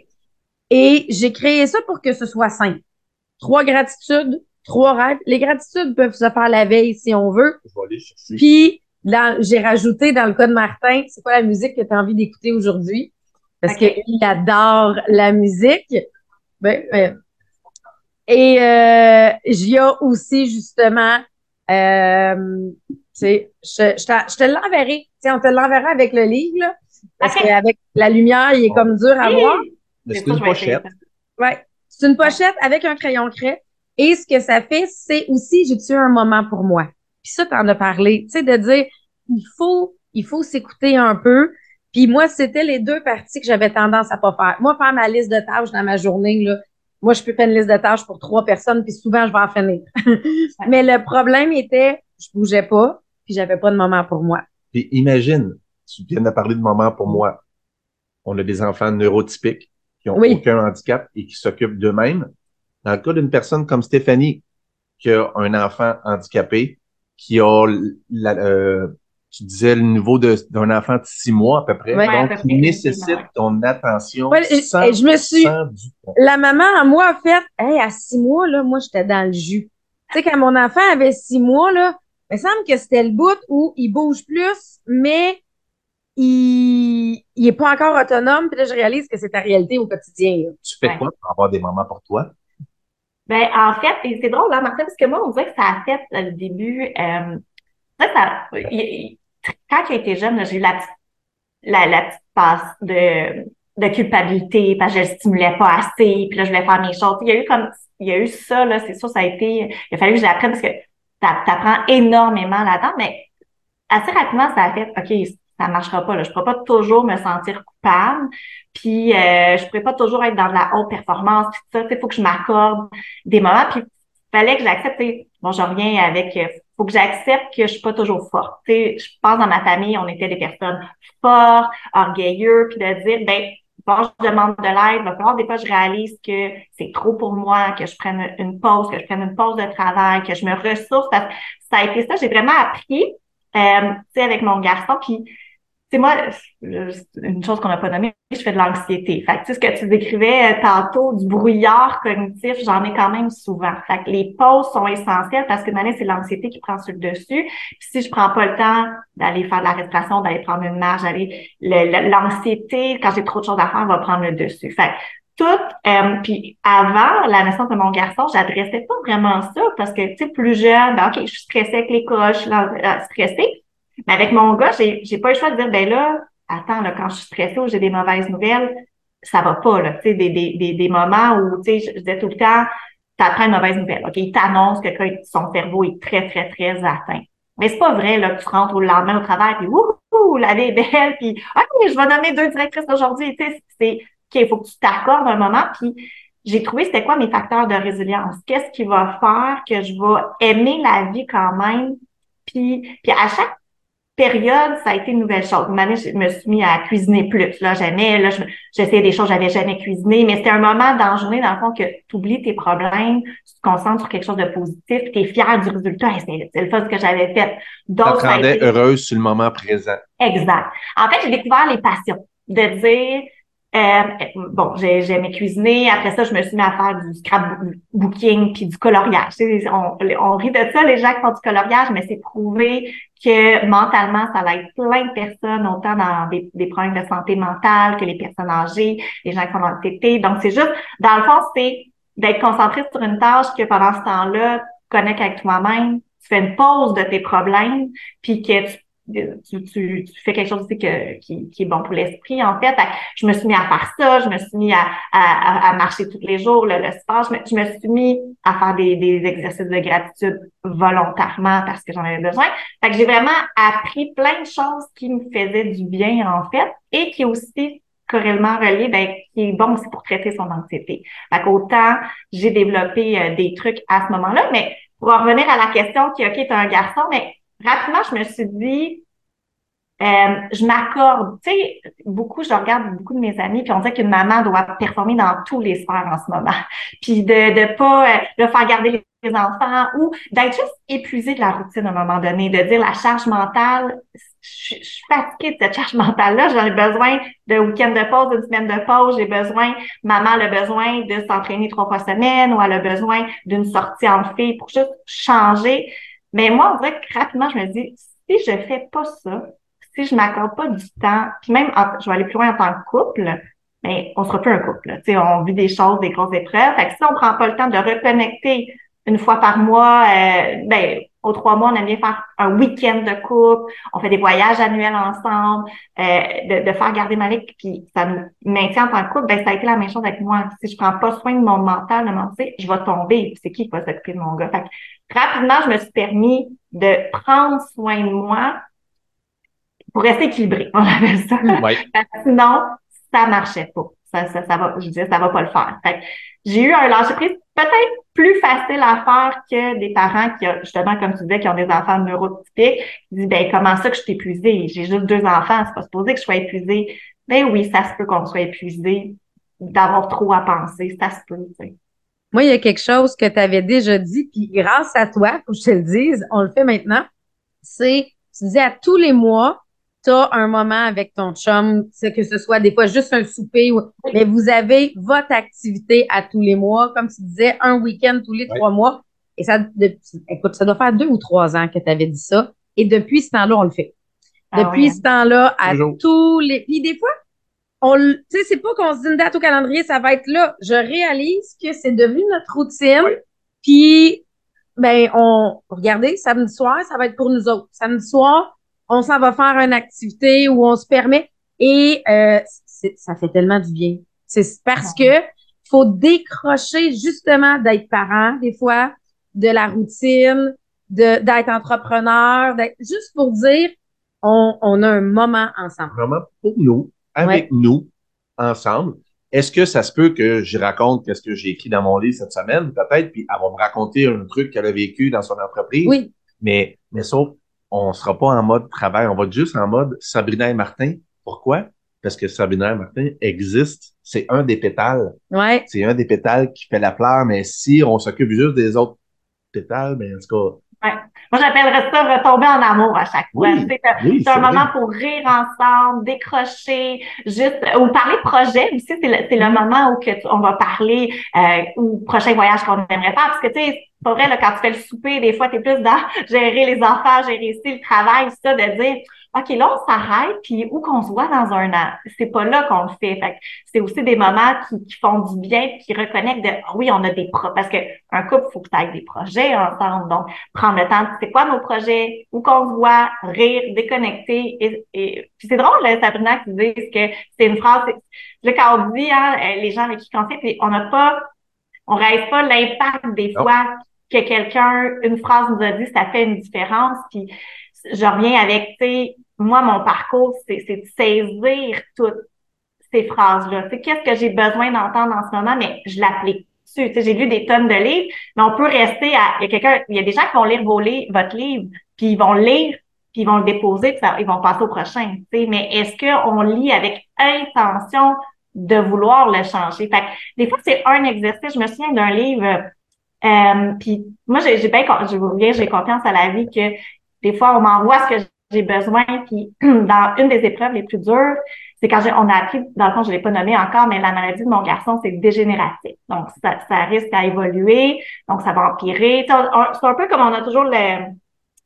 Et j'ai créé ça pour que ce soit simple. Trois gratitudes, trois rêves. Les gratitudes peuvent se faire la veille si on veut. Puis, j'ai rajouté dans le cas de Martin, c'est quoi la musique que tu as envie d'écouter aujourd'hui? Parce qu'il adore la musique. Ben, ben. et euh, j'y ai aussi justement, euh, je, je, te l'enverrai. On te l'enverra avec le livre, là, parce qu'avec la lumière, il est comme dur à voir. C'est une pochette. Ouais. C'est une pochette avec un crayon craie. Et ce que ça fait, c'est aussi, j'ai eu un moment pour moi. Puis ça, en as parlé. Tu sais, de dire, il faut, il faut s'écouter un peu. Puis moi, c'était les deux parties que j'avais tendance à pas faire. Moi, faire ma liste de tâches dans ma journée, là, moi, je peux faire une liste de tâches pour trois personnes, puis souvent, je vais en finir. Mais le problème était, je bougeais pas, puis j'avais pas de moment pour moi. Puis imagine, tu viens de parler de moment pour moi. On a des enfants neurotypiques qui ont aucun handicap et qui s'occupent d'eux-mêmes. Dans le cas d'une personne comme Stéphanie, qui a un enfant handicapé, qui a la, euh, tu disais le niveau d'un enfant de six mois à peu près, donc qui nécessite ton attention sans, je me suis, La maman à moi a fait, hey, à six mois là, moi j'étais dans le jus. Tu sais quand mon enfant avait six mois là, il me semble que c'était le bout où il bouge plus, mais il, il est pas encore autonome. Puis là, je réalise que c'est ta réalité au quotidien. Tu fais quoi pour avoir des moments pour toi? Ben, en fait, c'est drôle, là, hein, Martin, parce que moi, on dirait que ça a fait le début. Euh, ça, quand il était jeune, j'ai eu la, la, la petite passe de, de culpabilité parce que je le stimulais pas assez, puis là, je voulais faire mes choses. Il y a eu comme il y a eu ça, là, c'est sûr, ça a été. Il a fallu que j'apprenne parce que t'apprends énormément là-dedans, mais assez rapidement, ça a fait OK, ça marchera pas. Là. Je pourrais pas toujours me sentir coupable. Puis euh, je pourrais pas toujours être dans de la haute performance. Puis il faut que je m'accorde des moments. Puis fallait que j'accepte. Bon, je reviens avec. Euh, faut que j'accepte que je suis pas toujours forte. sais, je pense dans ma famille, on était des personnes fortes, orgueilleux, puis de dire, ben bon, je demande de l'aide, va falloir des fois je réalise que c'est trop pour moi, que je prenne une pause, que je prenne une pause de travail, que je me ressource. Ça, a été ça, j'ai vraiment appris, euh, avec mon garçon, puis c'est moi, une chose qu'on n'a pas nommée, je fais de l'anxiété. Fait que, ce que tu décrivais euh, tantôt, du brouillard cognitif, j'en ai quand même souvent. Fait que les pauses sont essentielles parce que c'est l'anxiété qui prend sur le dessus. Puis si je prends pas le temps d'aller faire de la respiration, d'aller prendre une marche, d'aller, l'anxiété, quand j'ai trop de choses à faire, va prendre le dessus. Fait tout, euh, puis avant la naissance de mon garçon, j'adressais pas vraiment ça parce que, tu sais, plus jeune, ben, OK, je suis stressée avec l'école, je suis stressée. Mais avec mon gars, j'ai, j'ai pas le choix de dire, ben là, attends, là, quand je suis stressée ou j'ai des mauvaises nouvelles, ça va pas, là. Tu sais, des, des, des, moments où, tu sais, je, disais tout le temps, t'apprends une mauvaise nouvelle. OK, il t'annonce que son cerveau est très, très, très atteint. Mais c'est pas vrai, là, que tu rentres au lendemain au travail, puis ouh, la est belle, puis OK, je vais nommer deux directrices aujourd'hui. Tu sais, c'est OK, il faut que tu t'accordes un moment, puis j'ai trouvé c'était quoi mes facteurs de résilience? Qu'est-ce qui va faire que je vais aimer la vie quand même? Puis, puis à chaque période, ça a été une nouvelle chose. Une année, je me suis mis à cuisiner plus. Là, jamais, là, j'essayais des choses que j'avais jamais cuisiné, mais c'était un moment dans la journée, dans le fond, que tu oublies tes problèmes, tu te concentres sur quelque chose de positif, tu es fier du résultat. c'est le fait que j'avais fait. Donc, ça rendait heureuse sur le moment présent. Exact. En fait, j'ai découvert les passions. De dire, euh, bon, j'aimais cuisiner. Après ça, je me suis mis à faire du scrapbooking puis du coloriage. On, on rit de ça, les gens qui font du coloriage, mais c'est prouvé que mentalement, ça va être plein de personnes, autant dans des, des, problèmes de santé mentale que les personnes âgées, les gens qui font l'anxiété. Donc, c'est juste, dans le fond, c'est d'être concentré sur une tâche que pendant ce temps-là, connectes avec toi-même, tu fais une pause de tes problèmes, puis que tu tu, tu, tu, fais quelque chose aussi que, qui, qui est bon pour l'esprit, en fait. Je me suis mis à faire ça, je me suis mis à, à, à marcher tous les jours, le, le sport. Je me, me, suis mis à faire des, des exercices de gratitude volontairement parce que j'en avais besoin. Fait que j'ai vraiment appris plein de choses qui me faisaient du bien, en fait, et qui aussi corrélement relié, ben, qui est bon aussi pour traiter son anxiété. Fait qu'autant j'ai développé euh, des trucs à ce moment-là, mais pour en revenir à la question qui, OK, tu un garçon, mais rapidement, je me suis dit, euh, je m'accorde, tu sais, beaucoup, je regarde beaucoup de mes amis, puis on dit qu'une maman doit performer dans tous les sphères en ce moment. Puis de de pas euh, de faire garder les enfants ou d'être juste épuisé de la routine à un moment donné, de dire la charge mentale, je, suis fatiguée de cette charge mentale-là, j'en ai besoin de week-end de pause, d'une semaine de pause, j'ai besoin, maman a besoin de s'entraîner trois fois semaine ou elle a besoin d'une sortie en fille pour juste changer. Mais moi, on dirait que rapidement, je me dis, si je fais pas ça, si je m'accorde pas du temps, puis même, je vais aller plus loin en tant que couple, mais on sera plus un couple. Tu sais, on vit des choses, des grosses épreuves. Fait que si on prend pas le temps de reconnecter une fois par mois, euh, ben, aux trois mois, on aime bien faire un week-end de couple, on fait des voyages annuels ensemble, euh, de, de, faire garder Malik, puis ça nous maintient en tant que couple, ben, ça a été la même chose avec moi. Si je prends pas soin de mon mental, de mon je vais tomber. C'est qui qui va s'occuper de mon gars? Fait que, rapidement, je me suis permis de prendre soin de moi pour rester équilibré, on appelle ça. sinon, ça marchait pas. Ça, ça, ça va, je disais, ça va pas le faire. Fait j'ai eu un lâcher prise peut-être plus facile à faire que des parents qui, justement, comme tu disais, qui ont des enfants neurotypiques, qui disent, ben, comment ça que je suis épuisée? J'ai juste deux enfants, c'est pas supposé que je sois épuisée. Ben oui, ça se peut qu'on soit épuisé, d'avoir trop à penser, ça se peut, Moi, il y a quelque chose que tu avais déjà dit, puis grâce à toi, que je te le dise, on le fait maintenant, c'est, tu disais à tous les mois, tu as un moment avec ton chum, que ce soit des fois juste un souper, ou, mais vous avez votre activité à tous les mois, comme tu disais, un week-end tous les trois mois. Et ça, écoute, ça doit faire deux ou trois ans que tu avais dit ça. Et depuis ce temps-là, on le fait. Ah depuis ce hein. temps-là, à tous les. Puis des fois, on tu sais, c'est pas qu'on se dit une date au calendrier, ça va être là. Je réalise que c'est devenu notre routine. Puis, ben, on, regardez, samedi soir, ça va être pour nous autres. Samedi soir, on s'en va faire une activité où on se permet et euh, ça fait tellement du bien. C'est parce que faut décrocher justement d'être parent des fois, de la routine, de d'être entrepreneur, d'être juste pour dire on, on a un moment ensemble. Vraiment pour nous, avec nous, ensemble. Est-ce que ça se peut que je raconte qu'est-ce que j'ai écrit dans mon livre cette semaine, peut-être, puis elle va me raconter un truc qu'elle a vécu dans son entreprise. Oui. Mais, mais sauf, on sera pas en mode travail, on va être juste en mode Sabrina et Martin. Pourquoi? Parce que Sabrina et Martin existe. C'est un des pétales. Ouais. C'est un des pétales qui fait la fleur, mais si on s'occupe juste des autres pétales, ben, en tout cas, Ouais. Moi, j'appellerais ça retomber en amour à chaque fois. c'est un moment pour rire ensemble, décrocher, juste ou parler projet aussi. C'est le, c'est le moment où que on va parler euh, ou prochain voyage qu'on aimerait faire. Parce que tu sais, c'est vrai, là, quand tu fais le souper, des fois, tu es plus dans gérer les enfants, gérer ici le travail, ça, de dire OK, là, on s'arrête, puis où qu'on se voit dans un an, c'est pas là qu'on le fait. fait c'est aussi des moments qui, qui, font du bien, qui reconnectent de ah oui, on a des projets. Parce que un couple, il faut que tu aies des projets ensemble. Donc, prendre le temps de c'est quoi nos projets, où qu'on se voit, rire, déconnecter. Et, et... Puis c'est drôle, là, Sabrina, qui dit que c'est une phrase. Là, quand on dit, hein, euh, les gens avec qui on fait, puis on n'a pas, on réalise pas l'impact des fois que quelqu'un, une phrase nous a dit, ça fait une différence. Puis je reviens avec, tu sais, moi, mon parcours, c'est de saisir toutes ces phrases-là. Qu'est-ce que j'ai besoin d'entendre en ce moment, mais je l'applique. Sais, j'ai lu des tonnes de livres, mais on peut rester à, il y a quelqu'un, il y a des gens qui vont lire vos votre livre, puis ils vont lire, puis ils vont le déposer, puis ils vont passer au prochain. Tu sais, mais est-ce qu'on lit avec intention de vouloir le changer? Fait des fois, c'est un exercice. Je me souviens d'un livre, euh, puis moi, j'ai bien, je vous j'ai confiance à la vie que des fois, on m'envoie ce que j'ai besoin. Puis dans une des épreuves les plus dures, c'est quand on a appris, dans le fond, je l'ai pas nommé encore, mais la maladie de mon garçon, c'est dégénératif. Donc, ça, ça, risque à évoluer, donc ça va empirer. C'est un peu comme on a toujours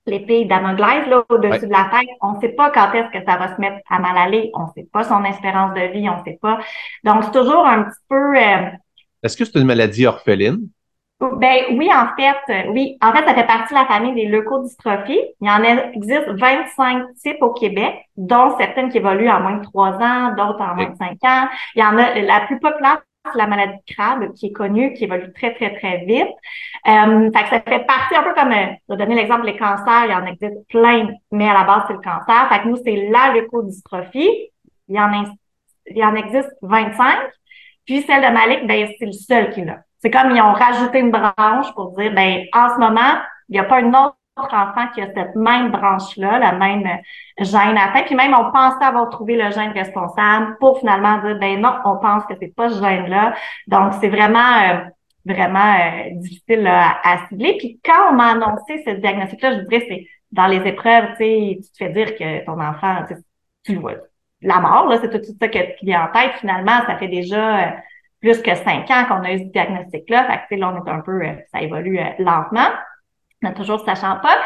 l'épée d'Amoglaise là au-dessus de la tête. On ne sait pas quand est-ce que ça va se mettre à mal aller. On ne sait pas son espérance de vie. On ne sait pas. Donc, c'est toujours un petit peu... Euh, est-ce que c'est une maladie orpheline? Ben oui, en fait, oui. En fait, ça fait partie de la famille des leucodystrophies. Il y en existe 25 types au Québec, dont certaines qui évoluent en moins de 3 ans, d'autres en moins de 5 ans. Il y en a, la plus populaire, c'est la maladie de Crabbe, qui est connue, qui évolue très, très, très vite. Euh, fait que ça fait partie un peu comme, euh, je donner l'exemple des cancers, il y en existe plein, mais à la base, c'est le cancer. Fait que nous, c'est la leucodystrophie. Il y en existe 25. Puis celle de Malik, ben, c'est le seul qui l'a. C'est comme ils ont rajouté une branche pour dire, ben, en ce moment, il n'y a pas un autre enfant qui a cette même branche-là, la même gène atteint. Puis même, on pensait avoir trouvé le gène responsable pour finalement dire, ben non, on pense que c'est pas ce gène-là. Donc, c'est vraiment, euh, vraiment euh, difficile à cibler. Puis quand on m'a annoncé ce diagnostic-là, je dirais, c'est dans les épreuves, tu tu te fais dire que ton enfant, tu, le vois, la mort, là, c'est tout, tout ça qui vient en tête. Finalement, ça fait déjà euh, plus que cinq ans qu'on a eu ce diagnostic-là. Fait que, là, on est un peu, euh, ça évolue euh, lentement, mais toujours sachant pas.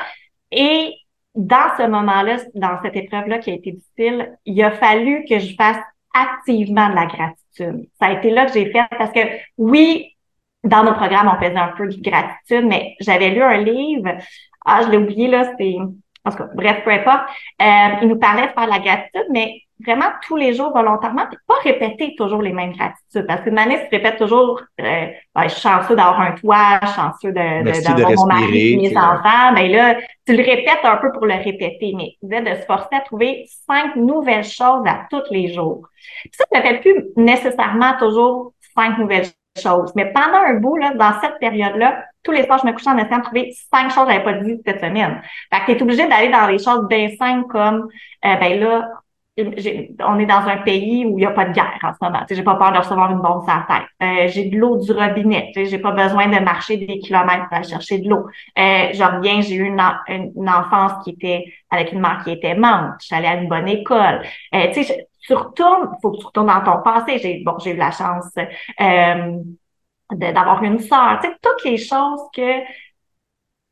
Et dans ce moment-là, dans cette épreuve-là qui a été difficile, il a fallu que je fasse activement de la gratitude. Ça a été là que j'ai fait parce que oui, dans nos programmes, on faisait un peu de gratitude, mais j'avais lu un livre. Ah, je l'ai oublié, là, c'était, en tout cas, bref, peu importe. Euh, il nous parlait de faire de la gratitude, mais vraiment tous les jours volontairement, puis pas répéter toujours les mêmes gratitudes. Parce que Manis se répète toujours euh, ben, je suis chanceux d'avoir un toit, chanceux de, d'avoir mon mari, mes enfants. Ben là, tu le répètes un peu pour le répéter, mais de se forcer à trouver cinq nouvelles choses à tous les jours. Puis ça, ne fait plus nécessairement toujours cinq nouvelles choses. Mais pendant un bout, là, dans cette période-là, tous les soirs, je me couchais en essayant de trouver cinq choses que j'avais pas dit cette semaine. Fait que tu es obligé d'aller dans les choses bien simples comme, euh, ben là, on est dans un pays où il n'y a pas de guerre en ce moment. J'ai pas peur de recevoir une bombe sur tête. Euh, j'ai de l'eau du robinet. J'ai pas besoin de marcher des kilomètres pour aller chercher de l'eau. Euh, je reviens, j'ai eu une, une, enfance qui était avec une mère qui était membre. J'allais à une bonne école. Euh, tu retournes, faut que tu retournes dans ton passé. J'ai bon, j'ai eu la chance euh, d'avoir une sœur. Tu sais, toutes les choses que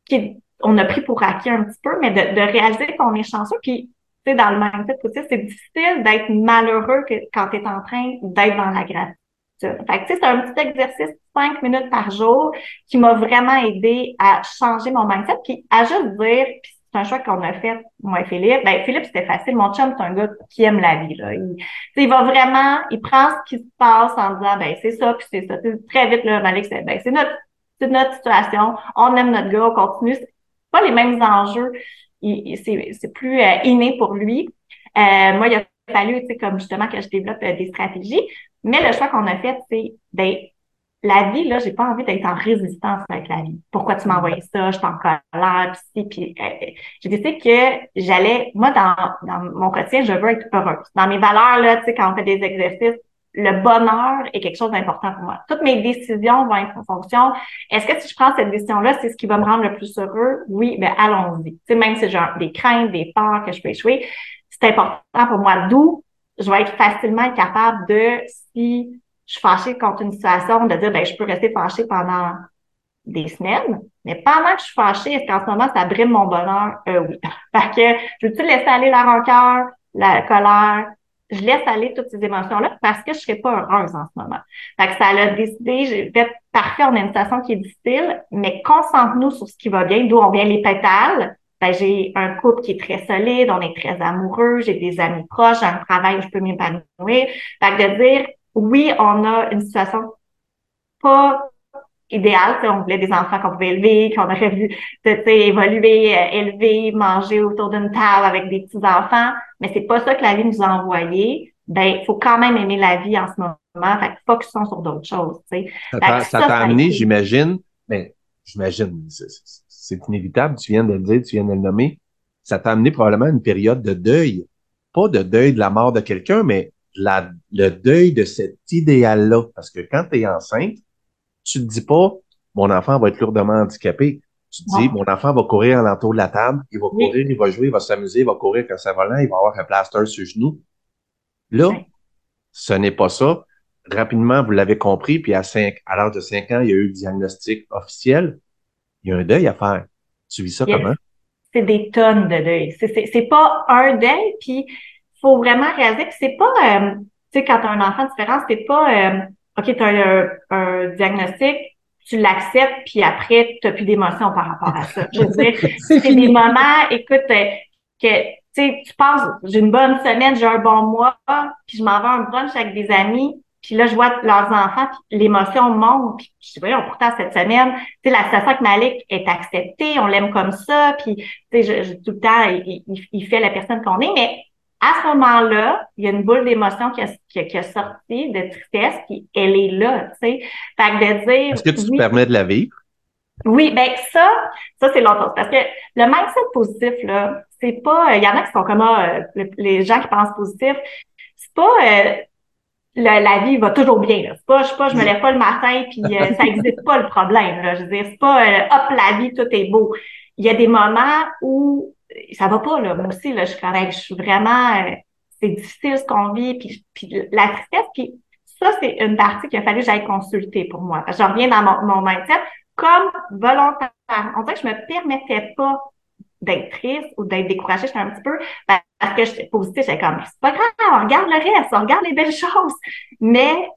qui, on a pris pour acquis un petit peu, mais de, de réaliser qu'on est chanceux. Puis sais, dans le mindset c'est difficile d'être malheureux que, quand tu es en train d'être dans la gratitude. Fait que, c'est un petit exercice cinq minutes par jour qui m'a vraiment aidé à changer mon mindset, puis à juste dire, puis c'est un choix qu'on a fait, moi et Philippe. Ben, Philippe, c'était facile. Mon chum, c'est un gars qui aime la vie. Là. Il, il va vraiment, il prend ce qui se passe en disant, ben, c'est ça, puis c'est ça. très vite, là, Malik, c'est, ben, c'est notre, c'est notre situation. On aime notre gars, on continue. C'est pas les mêmes enjeux c'est plus euh, inné pour lui. Euh, moi, il a fallu, tu sais, comme justement que je développe euh, des stratégies. Mais le choix qu'on a fait, c'est, ben, la vie, là, j'ai pas envie d'être en résistance avec la vie. Pourquoi tu m'as envoyé ça? Je suis en colère, puis puis j'ai décidé que j'allais, moi, dans, dans mon quotidien, je veux être heureuse. Dans mes valeurs, là, tu sais, quand on fait des exercices, le bonheur est quelque chose d'important pour moi. Toutes mes décisions vont être en fonction. Est-ce que si je prends cette décision-là, c'est ce qui va me rendre le plus heureux? Oui, ben allons-y. Tu sais, même si j'ai des craintes, des peurs que je peux échouer, c'est important pour moi. D'où je vais être facilement capable de, si je suis fâchée contre une situation, de dire, ben, je peux rester fâchée pendant des semaines. Mais pendant que je suis fâchée, est-ce qu'en ce moment, ça brime mon bonheur? Euh, oui. Parce que je veux-tu laisser aller la rancœur, la colère, je laisse aller toutes ces émotions-là parce que je serais pas heureuse en ce moment. Fait que ça a décidé, j'ai fait parfait, on a une situation qui est difficile, mais concentre-nous sur ce qui va bien, d'où on vient les pétales. Ben, j'ai un couple qui est très solide, on est très amoureux, j'ai des amis proches, j'ai un travail où je peux m'épanouir. Fait que de dire, oui, on a une situation pas idéal. On voulait des enfants qu'on pouvait élever, qu'on aurait vu évoluer, euh, élever, manger autour d'une table avec des petits-enfants. Mais c'est pas ça que la vie nous a envoyé. Ben, il faut quand même aimer la vie en ce moment. Fait que focusons sur d'autres choses. Ça t'a amené, j'imagine, mais ben, j'imagine, c'est inévitable, tu viens de le dire, tu viens de le nommer. Ça t'a amené probablement une période de deuil. Pas de deuil de la mort de quelqu'un, mais la, le deuil de cet idéal-là. Parce que quand tu es enceinte, tu te dis pas, mon enfant va être lourdement handicapé. Tu te dis, mon enfant va courir à l'entour de la table, il va courir, il va jouer, il va s'amuser, il va courir quand ça va il va avoir un plaster sur le genou. Là, ce n'est pas ça. Rapidement, vous l'avez compris, puis à cinq, à l'âge de 5 ans, il y a eu le diagnostic officiel. Il y a un deuil à faire. Tu vis ça comment? C'est des tonnes de deuil. C'est pas un deuil, puis faut vraiment réaliser que c'est pas, euh, tu sais, quand tu as un enfant différent, c'est pas, euh, OK, tu as un, diagnostic, tu l'acceptes, puis après, tu n'as plus d'émotion par rapport à ça. Je veux dire, c'est des moments, écoute, euh, que tu sais, tu penses, j'ai une bonne semaine, j'ai un bon mois, puis je m'en vais un brunch avec des amis, puis là, je vois leurs enfants, puis l'émotion monte, puis je dis, voyons, pourtant, cette semaine, tu sais, la situation avec Malik est acceptée, on l'aime comme ça, puis, tu sais, je, tout le temps, il, il, fait la personne qu'on est, mais à ce moment-là, il y a une boule d'émotion qui a, qui, a, sorti, de tristesse, puis elle est là, tu sais. Fait que de dire... Est-ce que tu te permets de la vivre? Oui, ben ça, ça c'est l'autre chose. Parce que le mindset positif, là, c'est pas... Il y en a qui sont comme ah, euh, les gens qui pensent positif. C'est pas... Euh, la, vie va toujours bien. C'est pas, je pas, je me lève pas le matin puis euh, ça existe pas le problème. Là. Je veux dire, c'est pas hop, la vie, tout est beau. Il y a des moments où ça va pas, là. Moi aussi, là, je suis. Je suis vraiment, euh, c'est difficile ce qu'on vit, puis, puis la tristesse, puis ça, c'est une partie qu'il a fallu que j'aille consulter pour moi. je reviens dans mon, mon mindset comme volontaire. On dirait que je me permettais pas d'être triste ou d'être découragée, j'étais un petit peu, parce que j'étais positive, j'étais comme, c'est pas grave, on regarde le reste, on regarde les belles choses. Mais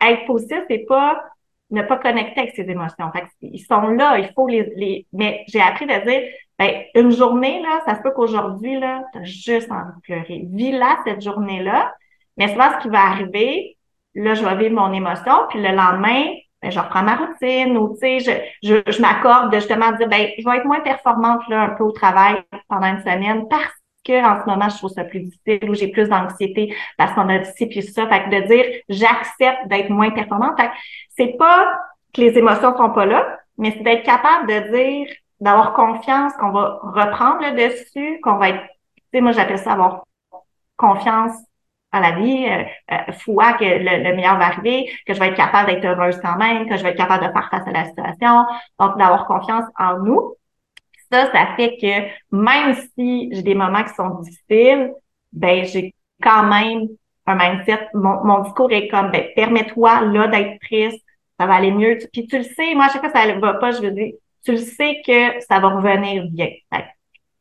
être positif, c'est pas ne pas connecter avec ses émotions. Fait ils sont là, il faut les, les... mais j'ai appris de dire, ben, une journée, là, ça se peut qu'aujourd'hui, là, t'as juste envie de pleurer. Vis-la, cette journée-là. Mais souvent, ce qui va arriver, là, je vais vivre mon émotion, puis le lendemain, ben, je reprends ma routine ou, tu sais, je, je, je m'accorde de justement dire, ben, je vais être moins performante, là, un peu au travail pendant une semaine parce que en ce moment, je trouve ça plus difficile ou j'ai plus d'anxiété parce qu'on a ci puis ça. Fait que de dire, j'accepte d'être moins performante. Fait c'est pas que les émotions sont pas là, mais c'est d'être capable de dire, d'avoir confiance qu'on va reprendre le dessus, qu'on va être, tu sais, moi j'appelle ça avoir confiance à la vie, euh, euh, foi que le, meilleur va arriver, que je vais être capable d'être heureuse quand même, que je vais être capable de faire face à la situation, donc d'avoir confiance en nous. Ça, ça fait que même si j'ai des moments qui sont difficiles, ben j'ai quand même un mindset. Mon, mon discours est comme, ben permets-toi là d'être triste, ça va aller mieux. Puis tu le sais, moi à chaque fois ça va pas, je veux dire, tu le sais que ça va revenir bien.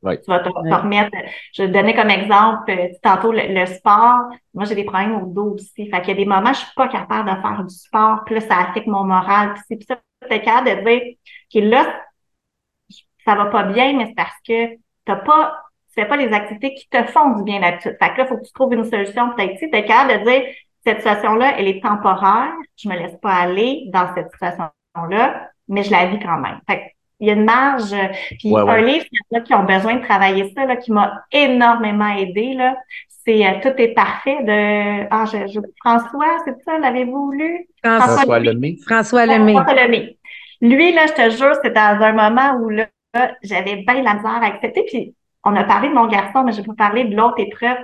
Tu vas te, remettre. Je vais te donner comme exemple, euh, tantôt, le, sport. Moi, j'ai des problèmes au dos aussi. Fait qu'il y a des moments, je suis pas capable de faire du sport. Puis là, ça affecte mon moral. Puis c'est ça, tu es capable de dire que là, ça va pas bien, mais c'est parce que t'as pas, tu fais pas les activités qui te font du bien d'habitude. Fait que là, il faut que tu trouves une solution. Peut-être tu es capable de dire, cette situation-là, elle est temporaire. Je me laisse pas aller dans cette situation-là, mais je la vis quand même. Fait il y a une marge. Puis un livre, il y en a qui ont besoin de travailler ça, là, qui m'a énormément aidé. Là. C'est euh, Tout est parfait de ah, je, François, c'est ça, l'avez-vous lu? François, Lemay. François Lemay. François Lemay. Lui, là, je te jure, c'était dans un moment où là, j'avais bien la misère à accepter. Puis on a parlé de mon garçon, mais je vais pas parler de l'autre épreuve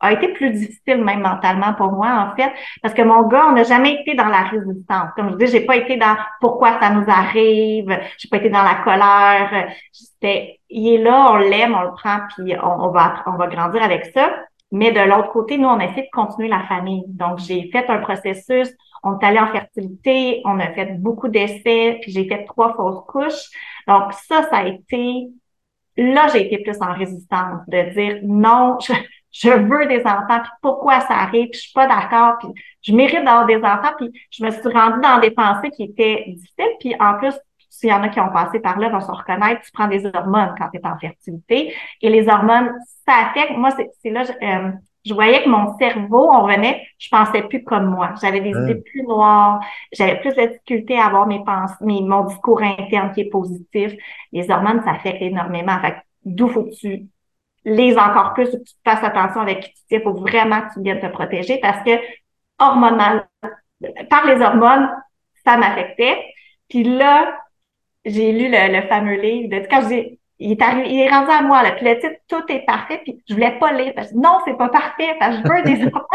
a été plus difficile même mentalement pour moi en fait parce que mon gars on n'a jamais été dans la résistance. Comme je dis j'ai pas été dans pourquoi ça nous arrive j'ai pas été dans la colère. C'était il est là on l'aime on le prend puis on, va on va grandir avec ça. Mais de l'autre côté nous on a essayé de continuer la famille. Donc j'ai fait un processus on est allé en fertilité on a fait beaucoup d'essais puis j'ai fait trois fausses couches. Donc ça ça a été là j'ai été plus en résistance de dire non je, je veux des enfants, puis pourquoi ça arrive, puis je suis pas d'accord, puis je mérite d'avoir des enfants, puis je me suis rendue dans des pensées qui étaient difficiles, puis en plus, s'il y en a qui ont passé par là, vont se reconnaître, tu prends des hormones quand tu es en fertilité, et les hormones, ça affecte, moi, c'est là, je, euh, je voyais que mon cerveau, on revenait, je pensais plus comme moi. J'avais des idées plus noires, j'avais plus de difficultés à avoir mes pensées, mon discours interne qui est positif. Les hormones, ça affecte énormément. Fait d'où faut que tu les encore plus, que tu fasses attention avec qui tu tiens, faut vraiment que tu viennes te protéger parce que hormonal, par les hormones, ça m'affectait. Puis là, j'ai lu le, fameux livre de quand je dis il est arrivé, il est rendu à moi, là. Puis le titre, tout est parfait. Puis je voulais pas lire. Parce que non, c'est pas parfait. Parce que je veux des enfants.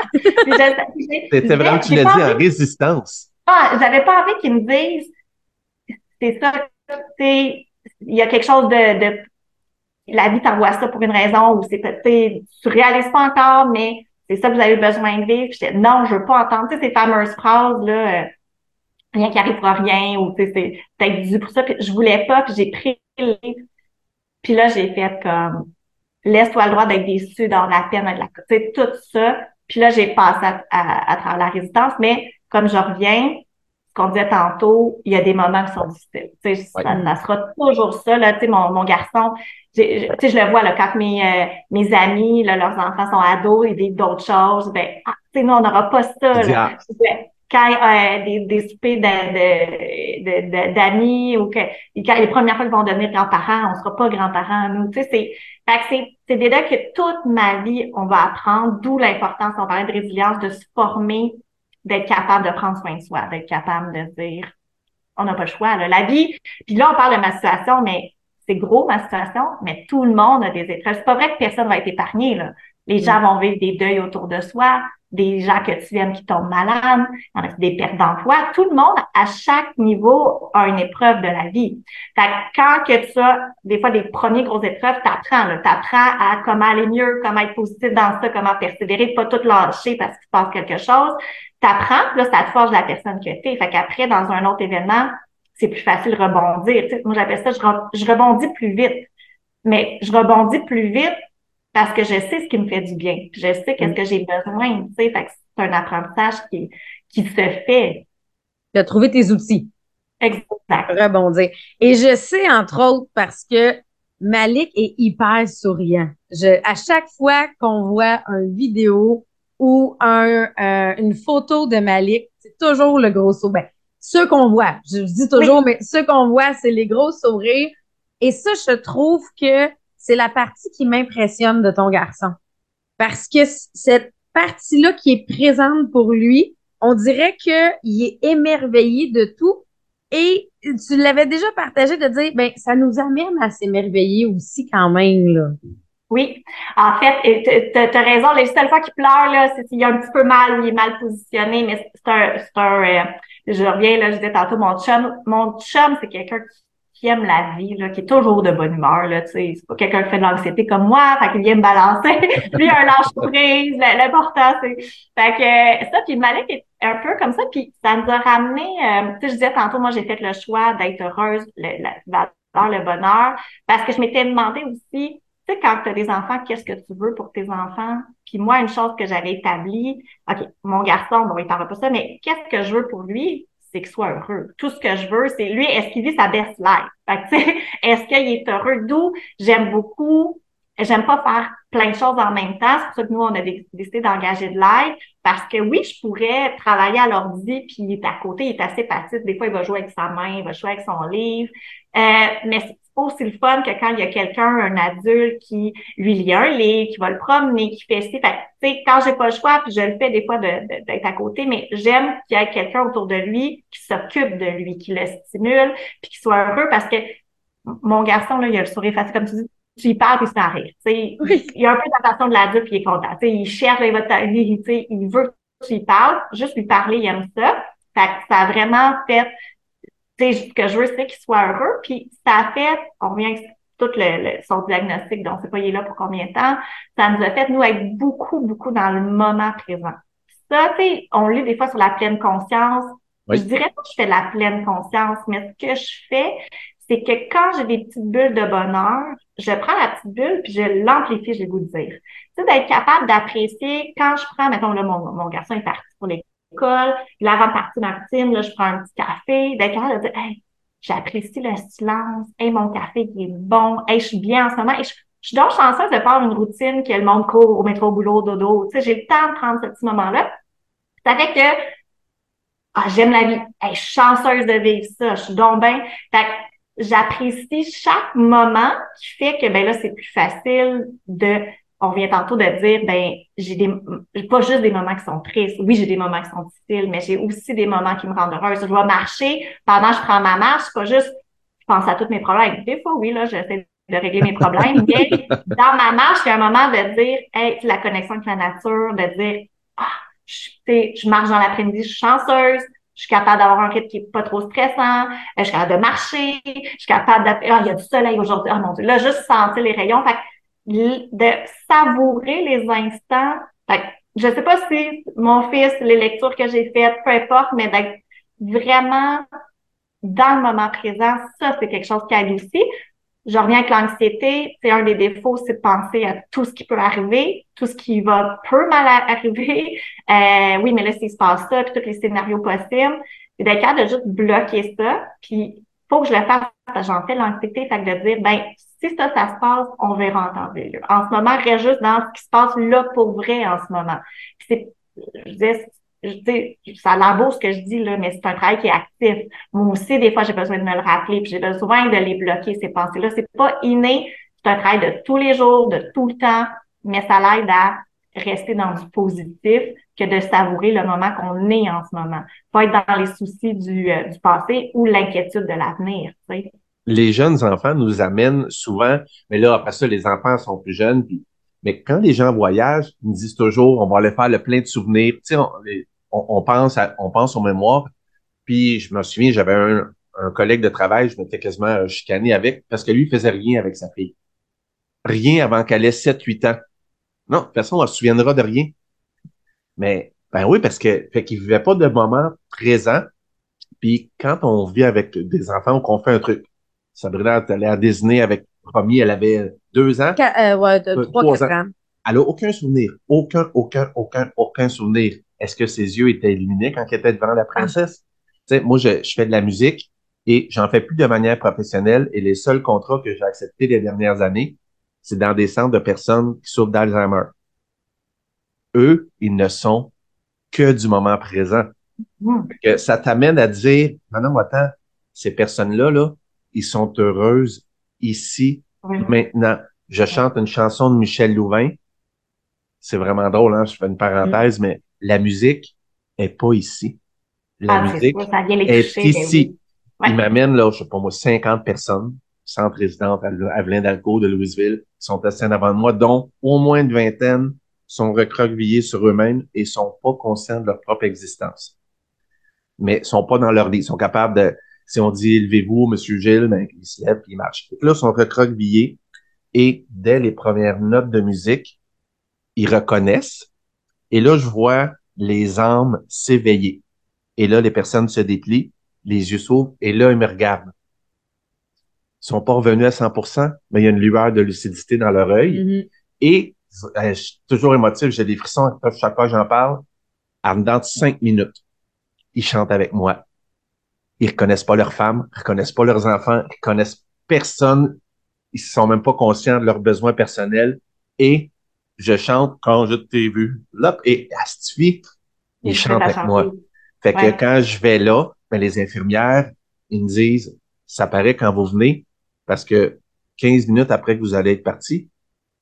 C'était vraiment, tu l'as dit, en résistance. Ah, j'avais pas envie qu'ils me disent, c'est ça, c'est, il y a quelque chose de, de la vie t'envoie ça pour une raison ou c'est peut-être, tu réalises pas encore, mais c'est ça que vous avez besoin de vivre. Non, je veux pas entendre, ces fameuses phrases, là, euh, rien qui arrivera rien, ou tu sais, c'est dû pour ça. Puis je voulais pas, puis j'ai pris le livre. Puis là, j'ai fait comme, laisse-toi le droit d'être déçu dans la peine, de la, tu tout ça. Puis là, j'ai passé à, à, travers la résistance, mais comme je reviens, qu'on disait tantôt, il y a des moments qui sont difficiles. Tu sais, ça, ça, sera toujours ça. Là, tu sais, mon, mon garçon, tu sais, je le vois là, quand mes, euh, mes amis, là, leurs enfants sont ados, ils vivent d'autres choses, ben, ah, tu sais, nous, on n'aura pas ça. Là. Quand euh, des, des soupers d'amis ou que quand les premières fois qu'ils vont devenir grands-parents, on sera pas grands-parents, nous. Tu sais, c'est, c'est, des que toute ma vie, on va apprendre, d'où l'importance, on parlait de résilience, de se former d'être capable de prendre soin de soi, d'être capable de dire, on n'a pas le choix. Là. La vie, puis là, on parle de ma situation, mais c'est gros ma situation, mais tout le monde a des épreuves. C'est pas vrai que personne va être épargné. Là. Les gens vont vivre des deuils autour de soi, des gens que tu aimes qui tombent malades, des pertes d'emploi. Tout le monde, à chaque niveau, a une épreuve de la vie. Fait quand que tu as des fois des premiers grosses épreuves, t'apprends, t'apprends à comment aller mieux, comment être positif dans ça, comment persévérer, pas tout lâcher parce qu'il se passe quelque chose t'apprends, là, ça te forge la personne que t'es. Fait qu'après, dans un autre événement, c'est plus facile de rebondir. moi, j'appelle ça, je, rebondis plus vite. Mais je rebondis plus vite parce que je sais ce qui me fait du bien. Je sais qu'est-ce que j'ai besoin, tu sais. Fait que c'est un apprentissage qui, qui se fait. Tu as trouvé tes outils. Exact. Rebondir. Et je sais, entre autres, parce que Malik est hyper souriant. Je, à chaque fois qu'on voit une vidéo ou un, euh, une photo de Malik, c'est toujours le gros sourire. Ben, ce qu'on voit, je dis toujours, mais ce qu'on voit, c'est les gros sourires. Et ça, je trouve que c'est la partie qui m'impressionne de ton garçon. Parce que cette partie-là qui est présente pour lui, on dirait qu'il est émerveillé de tout. Et tu l'avais déjà partagé de dire, ben, ça nous amène à s'émerveiller aussi quand même, là. Oui, en fait, tu as raison. Les seules fois qu'il pleure, là, c'est qu'il est un petit peu mal ou il est mal positionné, mais c'est un, un euh, je reviens, là, je disais tantôt, mon chum, mon chum, c'est quelqu'un qui, aime la vie, là, qui est toujours de bonne humeur, là. C'est pas quelqu'un qui fait de l'anxiété comme moi, fait qu'il vient me balancer. Lui, un lâche prise, l'important, c'est, fait que, ça, puis Malik est un peu comme ça, puis ça nous a ramené, euh, tu sais, je disais tantôt, moi, j'ai fait le choix d'être heureuse, le, le bonheur, parce que je m'étais demandé aussi, tu sais, quand tu as des enfants, qu'est-ce que tu veux pour tes enfants? Puis moi, une chose que j'avais établie, OK, mon garçon, bon, il parle pas ça, mais qu'est-ce que je veux pour lui? C'est qu'il soit heureux. Tout ce que je veux, c'est lui, est-ce qu'il vit sa best life? Est-ce qu'il est heureux? D'où j'aime beaucoup, j'aime pas faire plein de choses en même temps. C'est pour ça que nous, on a décidé d'engager de l'aide. Parce que oui, je pourrais travailler à l'ordi, puis il est à côté, il est assez passif. Des fois, il va jouer avec sa main, il va jouer avec son livre. Euh, mais aussi le fun que quand il y a quelqu'un, un adulte qui lui lit un livre, qui va le promener, qui fait ci. Fait tu sais, quand j'ai pas le choix, puis je le fais des fois d'être à côté, mais j'aime qu'il y ait quelqu'un autour de lui qui s'occupe de lui, qui le stimule, puis qui soit heureux parce que mon garçon, là, il a le sourire facile, comme tu dis, tu lui parles puis il se met à rire. sais Il a un peu d'attention de l'adulte puis il est content. sais il cherche, il va il veut que tu lui parles. Juste lui parler, il aime ça. Fait que ça a vraiment fait ce que je veux, c'est qu'il soit heureux. Puis ça a fait, on revient avec tout le, son diagnostic, donc c'est pas il est là pour combien de temps. Ça nous a fait, nous, être beaucoup, beaucoup dans le moment présent. Ça, tu sais, on lit des fois sur la pleine conscience. Je dirais pas que je fais la pleine conscience, mais ce que je fais, c'est que quand j'ai des petites bulles de bonheur, je prends la petite bulle puis je l'amplifie, je vais vous dire. Tu sais, d'être capable d'apprécier quand je prends, mettons, là, mon, mon garçon est parti pour les l'école. L'avant partie Martine, là, je prends un petit café. D'être capable de dire, hey, j'apprécie le silence. Hey, mon café qui est bon. Hey, je suis bien en ce moment. je, suis donc chanceuse de faire une routine que le monde court au métro, au boulot, dodo. Tu sais, j'ai le temps de prendre ce petit moment-là. Ça fait que, ah, j'aime la vie. Hey, je suis chanceuse de vivre ça. Je suis donc bien. Fait j'apprécie chaque moment qui fait que, ben là, c'est plus facile de on vient tantôt de dire, ben, j'ai des, pas juste des moments qui sont tristes. Oui, j'ai des moments qui sont difficiles, mais j'ai aussi des moments qui me rendent heureuse. Je dois marcher pendant que je prends ma marche, pas juste, je pense à tous mes problèmes. Des fois, oui, là, j'essaie de régler mes problèmes, mais dans ma marche, il y a un moment de dire, hey, la connexion avec la nature, de dire, ah, je, je marche dans l'après-midi, je suis chanceuse, je suis capable d'avoir un rythme qui est pas trop stressant, euh, je suis capable de marcher, je suis capable de, ah, il y a du soleil aujourd'hui, oh mon Dieu, là, juste sentir les rayons. Fait de savourer les instants. Fait je sais pas si mon fils, les lectures que j'ai faites, peu importe, mais d'être vraiment dans le moment présent, ça, c'est quelque chose qui aide aussi. Je reviens avec l'anxiété. C'est un des défauts, c'est de penser à tout ce qui peut arriver, tout ce qui va peu mal arriver. Euh, oui, mais là, s'il se passe ça, puis tous les scénarios possibles. c'est d'être capable de juste bloquer ça, puis faut que je le fasse parce que j'en fais l'anxiété, fait que de dire, ben, si ça, ça se passe, on verra en temps. En ce moment, reste juste dans ce qui se passe là pour vrai en ce moment. C'est, je dis, je dis, ça beau ce que je dis, là, mais c'est un travail qui est actif. Moi aussi, des fois, j'ai besoin de me le rappeler, puis j'ai besoin de les bloquer, ces pensées-là. C'est pas inné, c'est un travail de tous les jours, de tout le temps, mais ça l'aide à rester dans du positif que de savourer le moment qu'on est en ce moment. Pas être dans les soucis du, euh, du passé ou l'inquiétude de l'avenir. Tu sais. Les jeunes enfants nous amènent souvent, mais là, après ça, les enfants sont plus jeunes, mais quand les gens voyagent, ils me disent toujours, on va aller faire le plein de souvenirs. Tu sais, on, on, pense à, on pense aux mémoires. Puis je me souviens, j'avais un, un, collègue de travail, je m'étais quasiment chicané avec, parce que lui, il faisait rien avec sa fille. Rien avant qu'elle ait 7-8 ans. Non, façon, on se souviendra de rien. Mais, ben oui, parce que, fait qu'il vivait pas de moment présent. Puis quand on vit avec des enfants ou qu'on fait un truc, Sabrina est allée à Disney avec Romy, elle avait deux ans? euh, ouais, de trois, ans. Elle a aucun souvenir. Aucun, aucun, aucun, aucun souvenir. Est-ce que ses yeux étaient illuminés quand elle était devant la princesse? Tu sais, moi, je, je fais de la musique et j'en fais plus de manière professionnelle et les seuls contrats que j'ai acceptés les dernières années, c'est dans des centres de personnes qui souffrent d'Alzheimer. Eux, ils ne sont que du moment présent. Mmh. Que ça t'amène à dire, maintenant, attends, ces personnes-là, là, ils sont heureuses ici, Oui. maintenant. Je chante une chanson de Michel Louvain. C'est vraiment drôle, hein? Je fais une parenthèse, mais la musique est pas ici. La Ah, musique sûr, ça est ben ici. oui. Ouais. Il m'amène, là, je sais pas moi, 50 personnes, centre résidente à Avelin d'Alco de Louisville, qui sont assis en avant de moi, dont au moins une vingtaine sont recroquevillés sur eux-mêmes et sont pas conscients de leur propre existence. Mais sont pas dans leur lit. Ils sont capables de, si on dit élevez-vous, monsieur Gilles, ben, ils se lèvent puis. Fait que là, ils sont recroquevillés et dès les premières notes de musique, ils reconnaissent. Et là, je vois les âmes s'éveiller. Et là, les personnes se déplient, les yeux s'ouvrent, et là, ils me regardent. Ils sont pas revenus à 100%, mais il y a une lueur de lucidité dans leur œil. Mhm. Et euh, je suis toujours émotif, j'ai des frissons à chaque fois que j'en parle. En dedans de cinq minutes, ils chantent avec moi. Ils reconnaissent pas leurs femmes, ils reconnaissent pas leurs enfants, ils connaissent personne. Ils sont même pas conscients de leurs besoins personnels. Et je chante quand je t'ai vu. Là, et Astifi, ils Et je chantent avec moi. Fait que quand je vais là, ben, les infirmières, ils me disent, ça paraît quand vous venez, parce que 15 minutes après que vous allez être parti,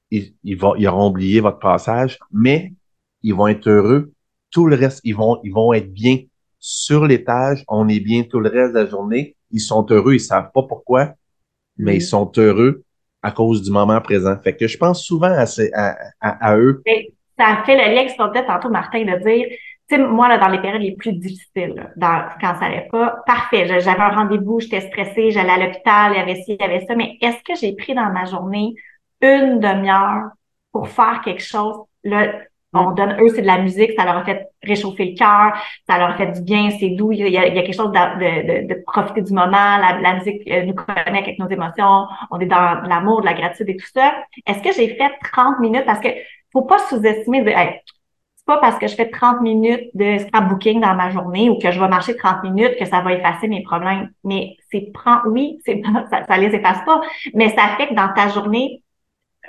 ils, ils, vont, ils auront oublié votre passage, mais ils vont être heureux. Tout le reste, ils vont, ils vont être bien sur l'étage. On est bien tout le reste de la journée. Ils sont heureux. Ils savent pas pourquoi, mais ils sont heureux à cause du moment présent. Fait que je pense souvent à, ces- à, à, à eux. Mais ça fait le lien que tu peut-être tantôt, Martin, de dire, tu sais, moi, là, dans les périodes les plus difficiles, là, dans, quand ça allait pas, parfait, j'avais un rendez-vous, j'étais stressée, j'allais à l'hôpital, il y avait ci, il y avait ça, mais est-ce que j'ai pris dans ma journée une demi-heure pour faire quelque chose? Là, on donne, eux, c'est de la musique, ça leur a fait réchauffer le cœur, ça leur a fait du bien, c'est doux, il y a, il y a quelque chose de, de, de, profiter du moment, la, la musique euh, nous connecte avec nos émotions, on est dans l'amour, de la gratitude et tout ça. Est-ce que j'ai fait 30 minutes? Parce que faut pas sous-estimer de, hey, c'est pas parce que je fais 30 minutes de scrapbooking dans ma journée ou que je vais marcher 30 minutes que ça va effacer mes problèmes. Mais c'est prend, oui, c'est ça, ça les efface pas, mais ça fait que dans ta journée,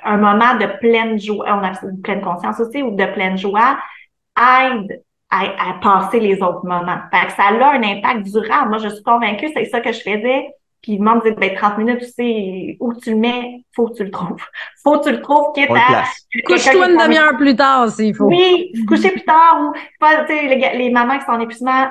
un moment de pleine joie, on a de pleine conscience aussi, ou de pleine joie, aide à, à passer les autres moments. Fait que ça a un impact durable. Moi, je suis convaincue, c'est ça que je faisais. Puis le monde dit, ben, 30 minutes, tu sais, où tu le mets, faut que tu le trouves. Faut que tu le trouves, quitte à... Couche-toi une demi-heure plus tard s'il faut. Oui, coucher plus tard ou pas, tu sais, les, les mamans qui sont en épuisement,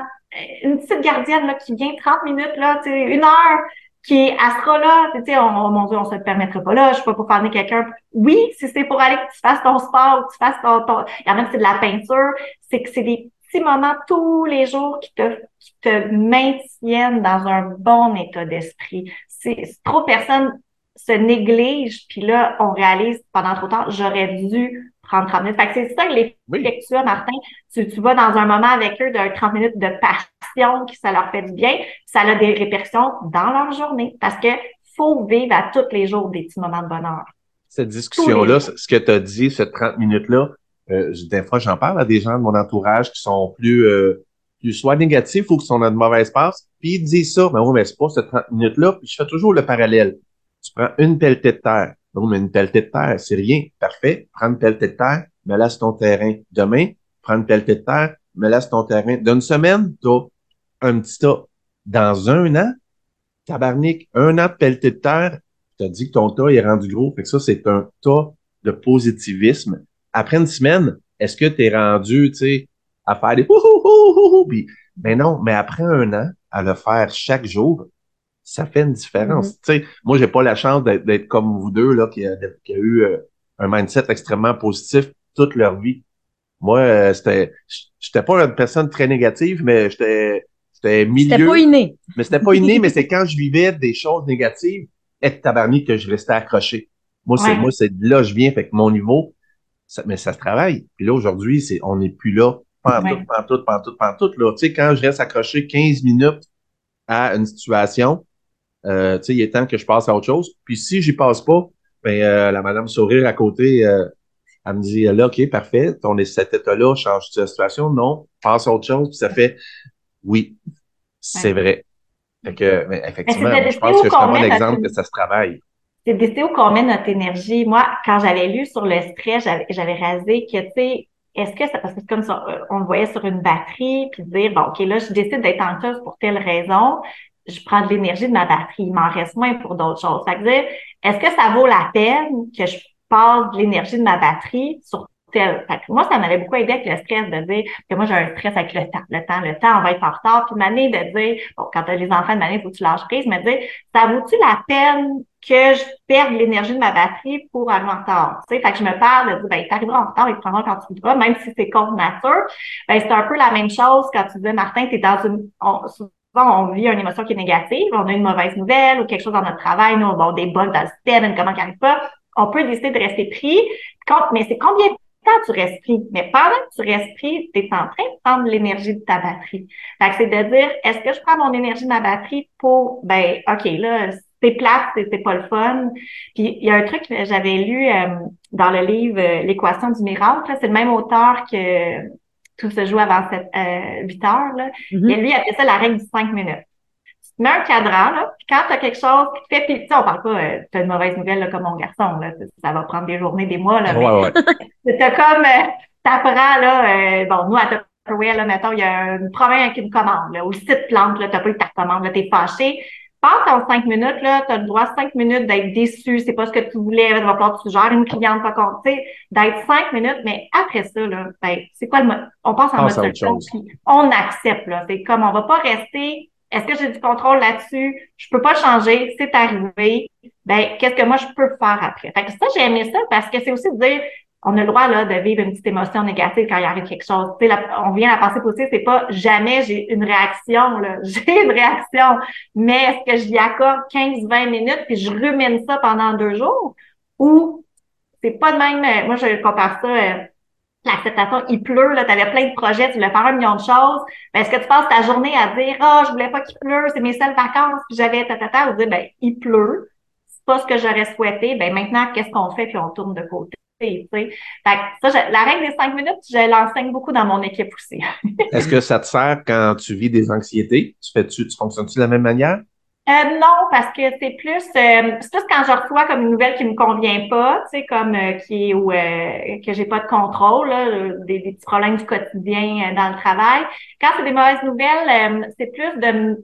une petite gardienne là, qui vient 30 minutes, là, tu sais, une heure, qui sera là, tu sais, on, mon Dieu, on se le permettrait pas là, je suis pas pour venir quelqu'un. Oui, si c'est pour aller que tu fasses ton sport, que tu fasses ton, ton... il y en a c'est de la peinture, c'est que c'est des petits moments tous les jours qui te, qui te maintiennent dans un bon état d'esprit. C'est trop de personnes se négligent, puis là, on réalise pendant trop de temps, j'aurais dû prendre 30 minutes. Fait que c'est ça que Oui. tu as, Martin, tu, tu vas dans un moment avec eux de 30 minutes de passion, qui ça leur fait du bien, ça a des répercussions dans leur journée. Parce que faut vivre à tous les jours des petits moments de bonheur. Cette discussion-là, ce que tu as dit, ces 30 minutes-là, euh, des fois, j'en parle à des gens de mon entourage qui sont plus euh, tu sois négatif ou que sont dans de mauvaise passe, puis ils disent ça, ben oui, mais c'est pas ces 30 minutes-là, puis je fais toujours le parallèle. Tu prends une pelletée de terre. Non, mais une pelletée de terre, c'est rien. Parfait. Prends une pelletée de terre, là, c'est ton terrain. Demain, prends une pelletée de terre, là, c'est ton terrain. D'une semaine, t'as un petit tas. Dans un an, tabarnak, un an de pelletée de terre, tu dit que ton tas est rendu gros. Fait que ça, c'est un tas de positivisme. Après une semaine, est-ce que tu es rendu, tu sais, à faire des puis, ben non, mais après un an, à le faire chaque jour, ça fait une différence. Mm-hmm. Tu sais, moi, j'ai pas la chance d'être comme vous deux, là, qui a, qui a eu euh, un mindset extrêmement positif toute leur vie. Moi, euh, c'était, j'étais pas une personne très négative, mais j'étais, j'étais milieu. C'était pas inné. Mais c'était pas inné, mais c'est quand je vivais des choses négatives, et tabarnak que je restais accroché. Moi, c'est, moi, c'est de là je viens, fait que mon niveau, ça, mais ça se travaille. Puis là, aujourd'hui, c'est, on n'est plus là, pantoute, pantoute, pantoute, pantoute, là. Tu sais, quand je reste accroché 15 minutes à une situation, euh, tu sais, il est temps que je passe à autre chose. Puis si j'y passe pas, ben, euh, la madame sourire à côté, euh, elle me dit, là, OK, parfait, ton cet état-là change la situation? Non, passe à autre chose. Puis ça fait, oui, c'est vrai. Fait que, effectivement, je pense que c'est un bon exemple que ça se travaille. C'est décider où qu'on met notre énergie. Moi, quand j'avais lu sur le stress, j'avais rasé que, tu sais, est-ce que ça, parce que c'est comme ça, on le voyait sur une batterie, puis dire, bon, OK, là, je décide d'être anxieuse pour telle raison, je prends de l'énergie de ma batterie, il m'en reste moins pour d'autres choses. Ça veut dire, est-ce que ça vaut la peine que je passe de l'énergie de ma batterie sur tel? Fait que moi, ça m'avait beaucoup aidé avec le stress de dire que moi, j'ai un stress avec le temps. Le temps, le temps, on va être en retard. Puis m'année de dire, bon, quand les enfants de il faut que tu lâches prise, mais dire, ça vaut-tu la peine que je perde l'énergie de ma batterie pour arriver en retard? Tu sais, fait que je me parle de dire, ben, t'arriveras en retard, il prendra quand tu voudras, même si c'est contre nature. Ben, c'est un peu la même chose quand tu dis, Martin, t'es dans une, souvent, on vit une émotion qui est négative, on a une mauvaise nouvelle ou quelque chose dans notre travail, nous, bon, des bugs dans le système, comment qui arrive pas. On peut décider de rester pris. Mais c'est combien de tu respires, mais pendant que tu respires, tu es en train de prendre l'énergie de ta batterie. Fait que c'est de dire, est-ce que je prends mon énergie de ma batterie pour, ben, OK, là, c'est plate, c'est pas le fun. Puis il y a un truc que j'avais lu euh, dans le livre euh, L'équation du miracle, c'est le même auteur que Tout se joue avant 7, euh, 8 heures. Là. Mm-hmm. Et lui, il appelait ça la règle du 5 minutes mets un cadran, là, puis quand tu as quelque chose qui te fait, puis on parle pas, euh, tu as une mauvaise nouvelle là, comme mon garçon, là, ça va prendre des journées, des mois, là, ouais, mais t'as comme, euh, t'apprends, là, euh, bon, nous, à Tupperware, là, mettons, il y a un problème avec une commande, là, ou le site plante, là, t'as pas eu ta commande, là, t'es fâché. Passe en cinq minutes, là, tu as le droit cinq minutes d'être déçu, c'est pas ce que tu voulais, il va falloir que tu gères une cliente, pas compte, d'être cinq minutes, mais après ça, là, ben, c'est quoi le mode? On passe en mode solution, on accepte, là. C'est comme, on va pas rester est-ce que j'ai du contrôle là-dessus? Je peux pas changer, c'est arrivé. Ben, qu'est-ce que moi je peux faire après? Fait que ça, j'ai aimé ça parce que c'est aussi de dire, on a le droit là de vivre une petite émotion négative quand il arrive quelque chose. On vient à la pensée c'est pas jamais j'ai une réaction. J'ai une réaction, mais est-ce que je y accorde 15-20 minutes puis je rumine ça pendant deux jours? Ou c'est pas de même. Moi, je compare ça. Euh, l'acceptation, il pleut, là, avais plein de projets, tu voulais faire un million de choses. Ben, est-ce que tu passes ta journée à dire Ah, oh, je voulais pas qu'il pleure, c'est mes seules vacances, puis j'avais ta, ou dire ben, il pleut, c'est pas ce que j'aurais souhaité, ben maintenant, qu'est-ce qu'on fait, puis on tourne de côté. Fait ça, la règle des cinq minutes, je l'enseigne beaucoup dans mon équipe aussi. Est-ce que ça te sert quand tu vis des anxiétés? Tu fais-tu, tu fonctionnes-tu de la même manière? Euh, non, parce que c'est plus, euh, c'est plus quand je reçois comme une nouvelle qui me convient pas, tu sais, comme euh, qui est ou euh, que j'ai pas de contrôle, là, des, des, petits problèmes du quotidien dans le travail. Quand c'est des mauvaises nouvelles, c'est plus de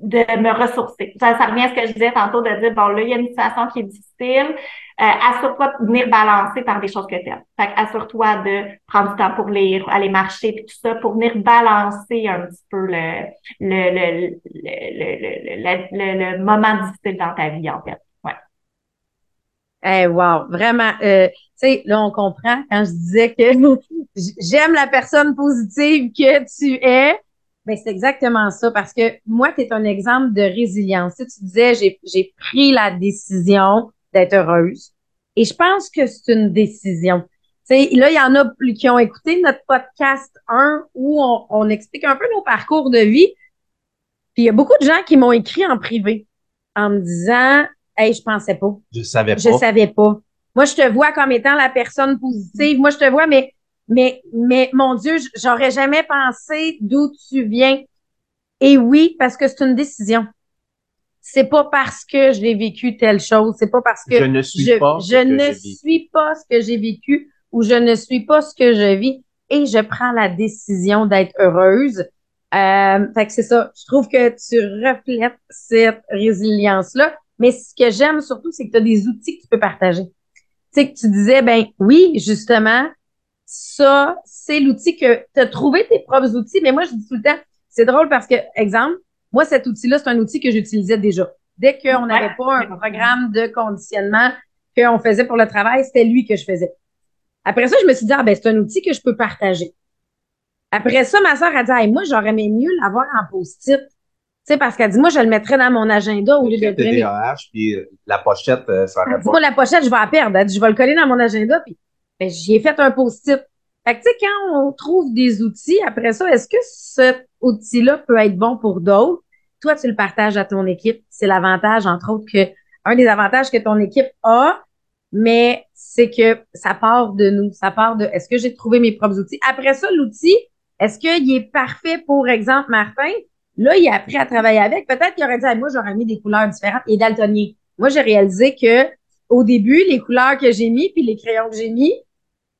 de me ressourcer. Ça, ça, revient à ce que je disais tantôt, de dire, bon, là, il y a une situation qui est difficile, euh, assure-toi de venir balancer par des choses que tu aimes. Fait assure-toi de prendre du temps pour lire, aller marcher, puis tout ça, pour venir balancer un petit peu le, le, le, le, le, moment difficile dans ta vie, en fait. Ouais. Eh, wow, vraiment. Euh, tu sais, là, on comprend quand je disais que j'aime la personne positive que tu es ben, c'est exactement ça, parce que moi, tu es un exemple de résilience. Si tu disais, j'ai pris la décision d'être heureuse, et je pense que c'est une décision. sais, là, il y en a plus qui ont écouté notre podcast 1 où on, on explique un peu nos parcours de vie. Puis il y a beaucoup de gens qui m'ont écrit en privé en me disant Hey, je pensais pas. Je savais pas. Je savais pas. Moi, je te vois comme étant la personne positive. Moi, je te vois, mais mais, mais mon Dieu, j'aurais jamais pensé d'où tu viens. Et oui, parce que c'est une décision. C'est pas parce que j'ai vécu telle chose, c'est pas parce que Je ne suis pas ce je que ne j'ai vécu. suis pas ce que j'ai vécu ou je ne suis pas ce que je vis et je prends la décision d'être heureuse. Euh, fait que c'est ça. Je trouve que tu reflètes cette résilience-là. Mais ce que j'aime surtout, c'est que tu as des outils que tu peux partager. Tu sais, que tu disais, ben oui, justement, ça, c'est l'outil que tu as trouvé tes propres outils. Mais moi, je dis tout le temps, c'est drôle parce que, exemple, moi, cet outil-là, c'est un outil que j'utilisais déjà. Dès qu'on n'avait Ouais. pas un programme de conditionnement qu'on faisait pour le travail, c'était lui que je faisais. Après ça, je me suis dit, ah, ben, c'est un outil que je peux partager. Après ça, ma soeur a dit, Hey, moi, j'aurais aimé mieux l'avoir en post-it. Tu sais, parce qu'elle dit, moi, je le mettrais dans mon agenda au lieu de le. TDAH, puis euh, la pochette, euh, ça Elle aurait moi, la pochette, je vais la perdre. Elle dit, je vais le coller dans mon agenda. Puis, ben, j'y ai fait un post-it. Fait que, tu sais, quand on trouve des outils, après ça, est-ce que cet outil-là peut être bon pour d'autres? Toi, tu le partages à ton équipe. C'est l'avantage, entre autres, que, un des avantages que ton équipe a, mais c'est que ça part de nous. Ça part de, est-ce que j'ai trouvé mes propres outils? Après ça, l'outil, est-ce qu'il est parfait pour exemple, Martin? Là, il a appris à travailler avec. Peut-être qu'il aurait dit, Ah, moi, j'aurais mis des couleurs différentes. Est daltonien. Moi, j'ai réalisé que au début, les couleurs que j'ai mis puis les crayons que j'ai mis,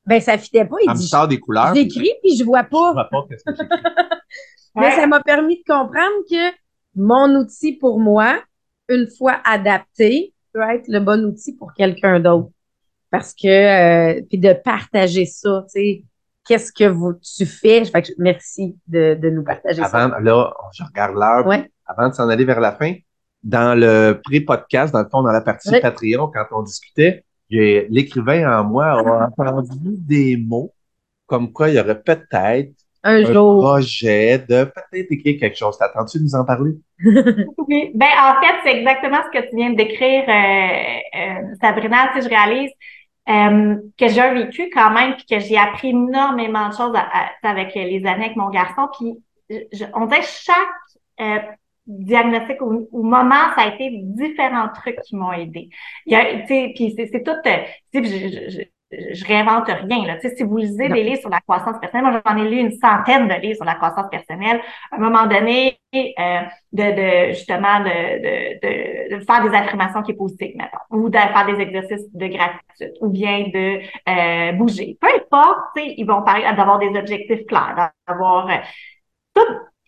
ben, ça fitait pas. Il dit, sort des couleurs. j'écris puis je vois Je pas. vois pas qu'est-ce que Mais ça m'a permis de comprendre que mon outil pour moi, une fois adapté, peut être le bon outil pour quelqu'un d'autre. Parce que, euh, puis de partager ça, tu sais, qu'est-ce que vous, tu fais? Fait que merci de, de nous partager ça. Avant, là, je regarde l'heure. Ouais. Avant de s'en aller vers la fin, dans le pré-podcast, dans le fond, dans la partie Ouais. Patreon, quand on discutait, l'écrivain en moi a entendu des mots comme quoi il y aurait peut-être Un un jour. projet de peut-être écrire quelque chose. T'attends-tu de nous en parler? Oui. Ben, en fait, c'est exactement ce que tu viens de décrire, euh, euh, Sabrina. Tu sais, je réalise euh, que j'ai un vécu quand même, puis que j'ai appris énormément de choses à- à- avec les années avec mon garçon. Puis, je- on dirait que chaque euh, diagnostic ou, ou moment, ça a été différents trucs qui m'ont aidé. Il y a, tu sais, puis c'est c'est tout, euh, tu sais, puis je, je, je, je réinvente rien, là. Tu sais, si vous lisez Non. des livres sur la croissance personnelle, moi, j'en ai lu une centaine de livres sur la croissance personnelle. À un moment donné, euh, de, de justement de, de, de, faire des affirmations qui est positives, mettons, ou de faire des exercices de gratitude, ou bien de euh, bouger. Peu importe, tu sais, ils vont parler d'avoir des objectifs clairs, d'avoir euh, tout.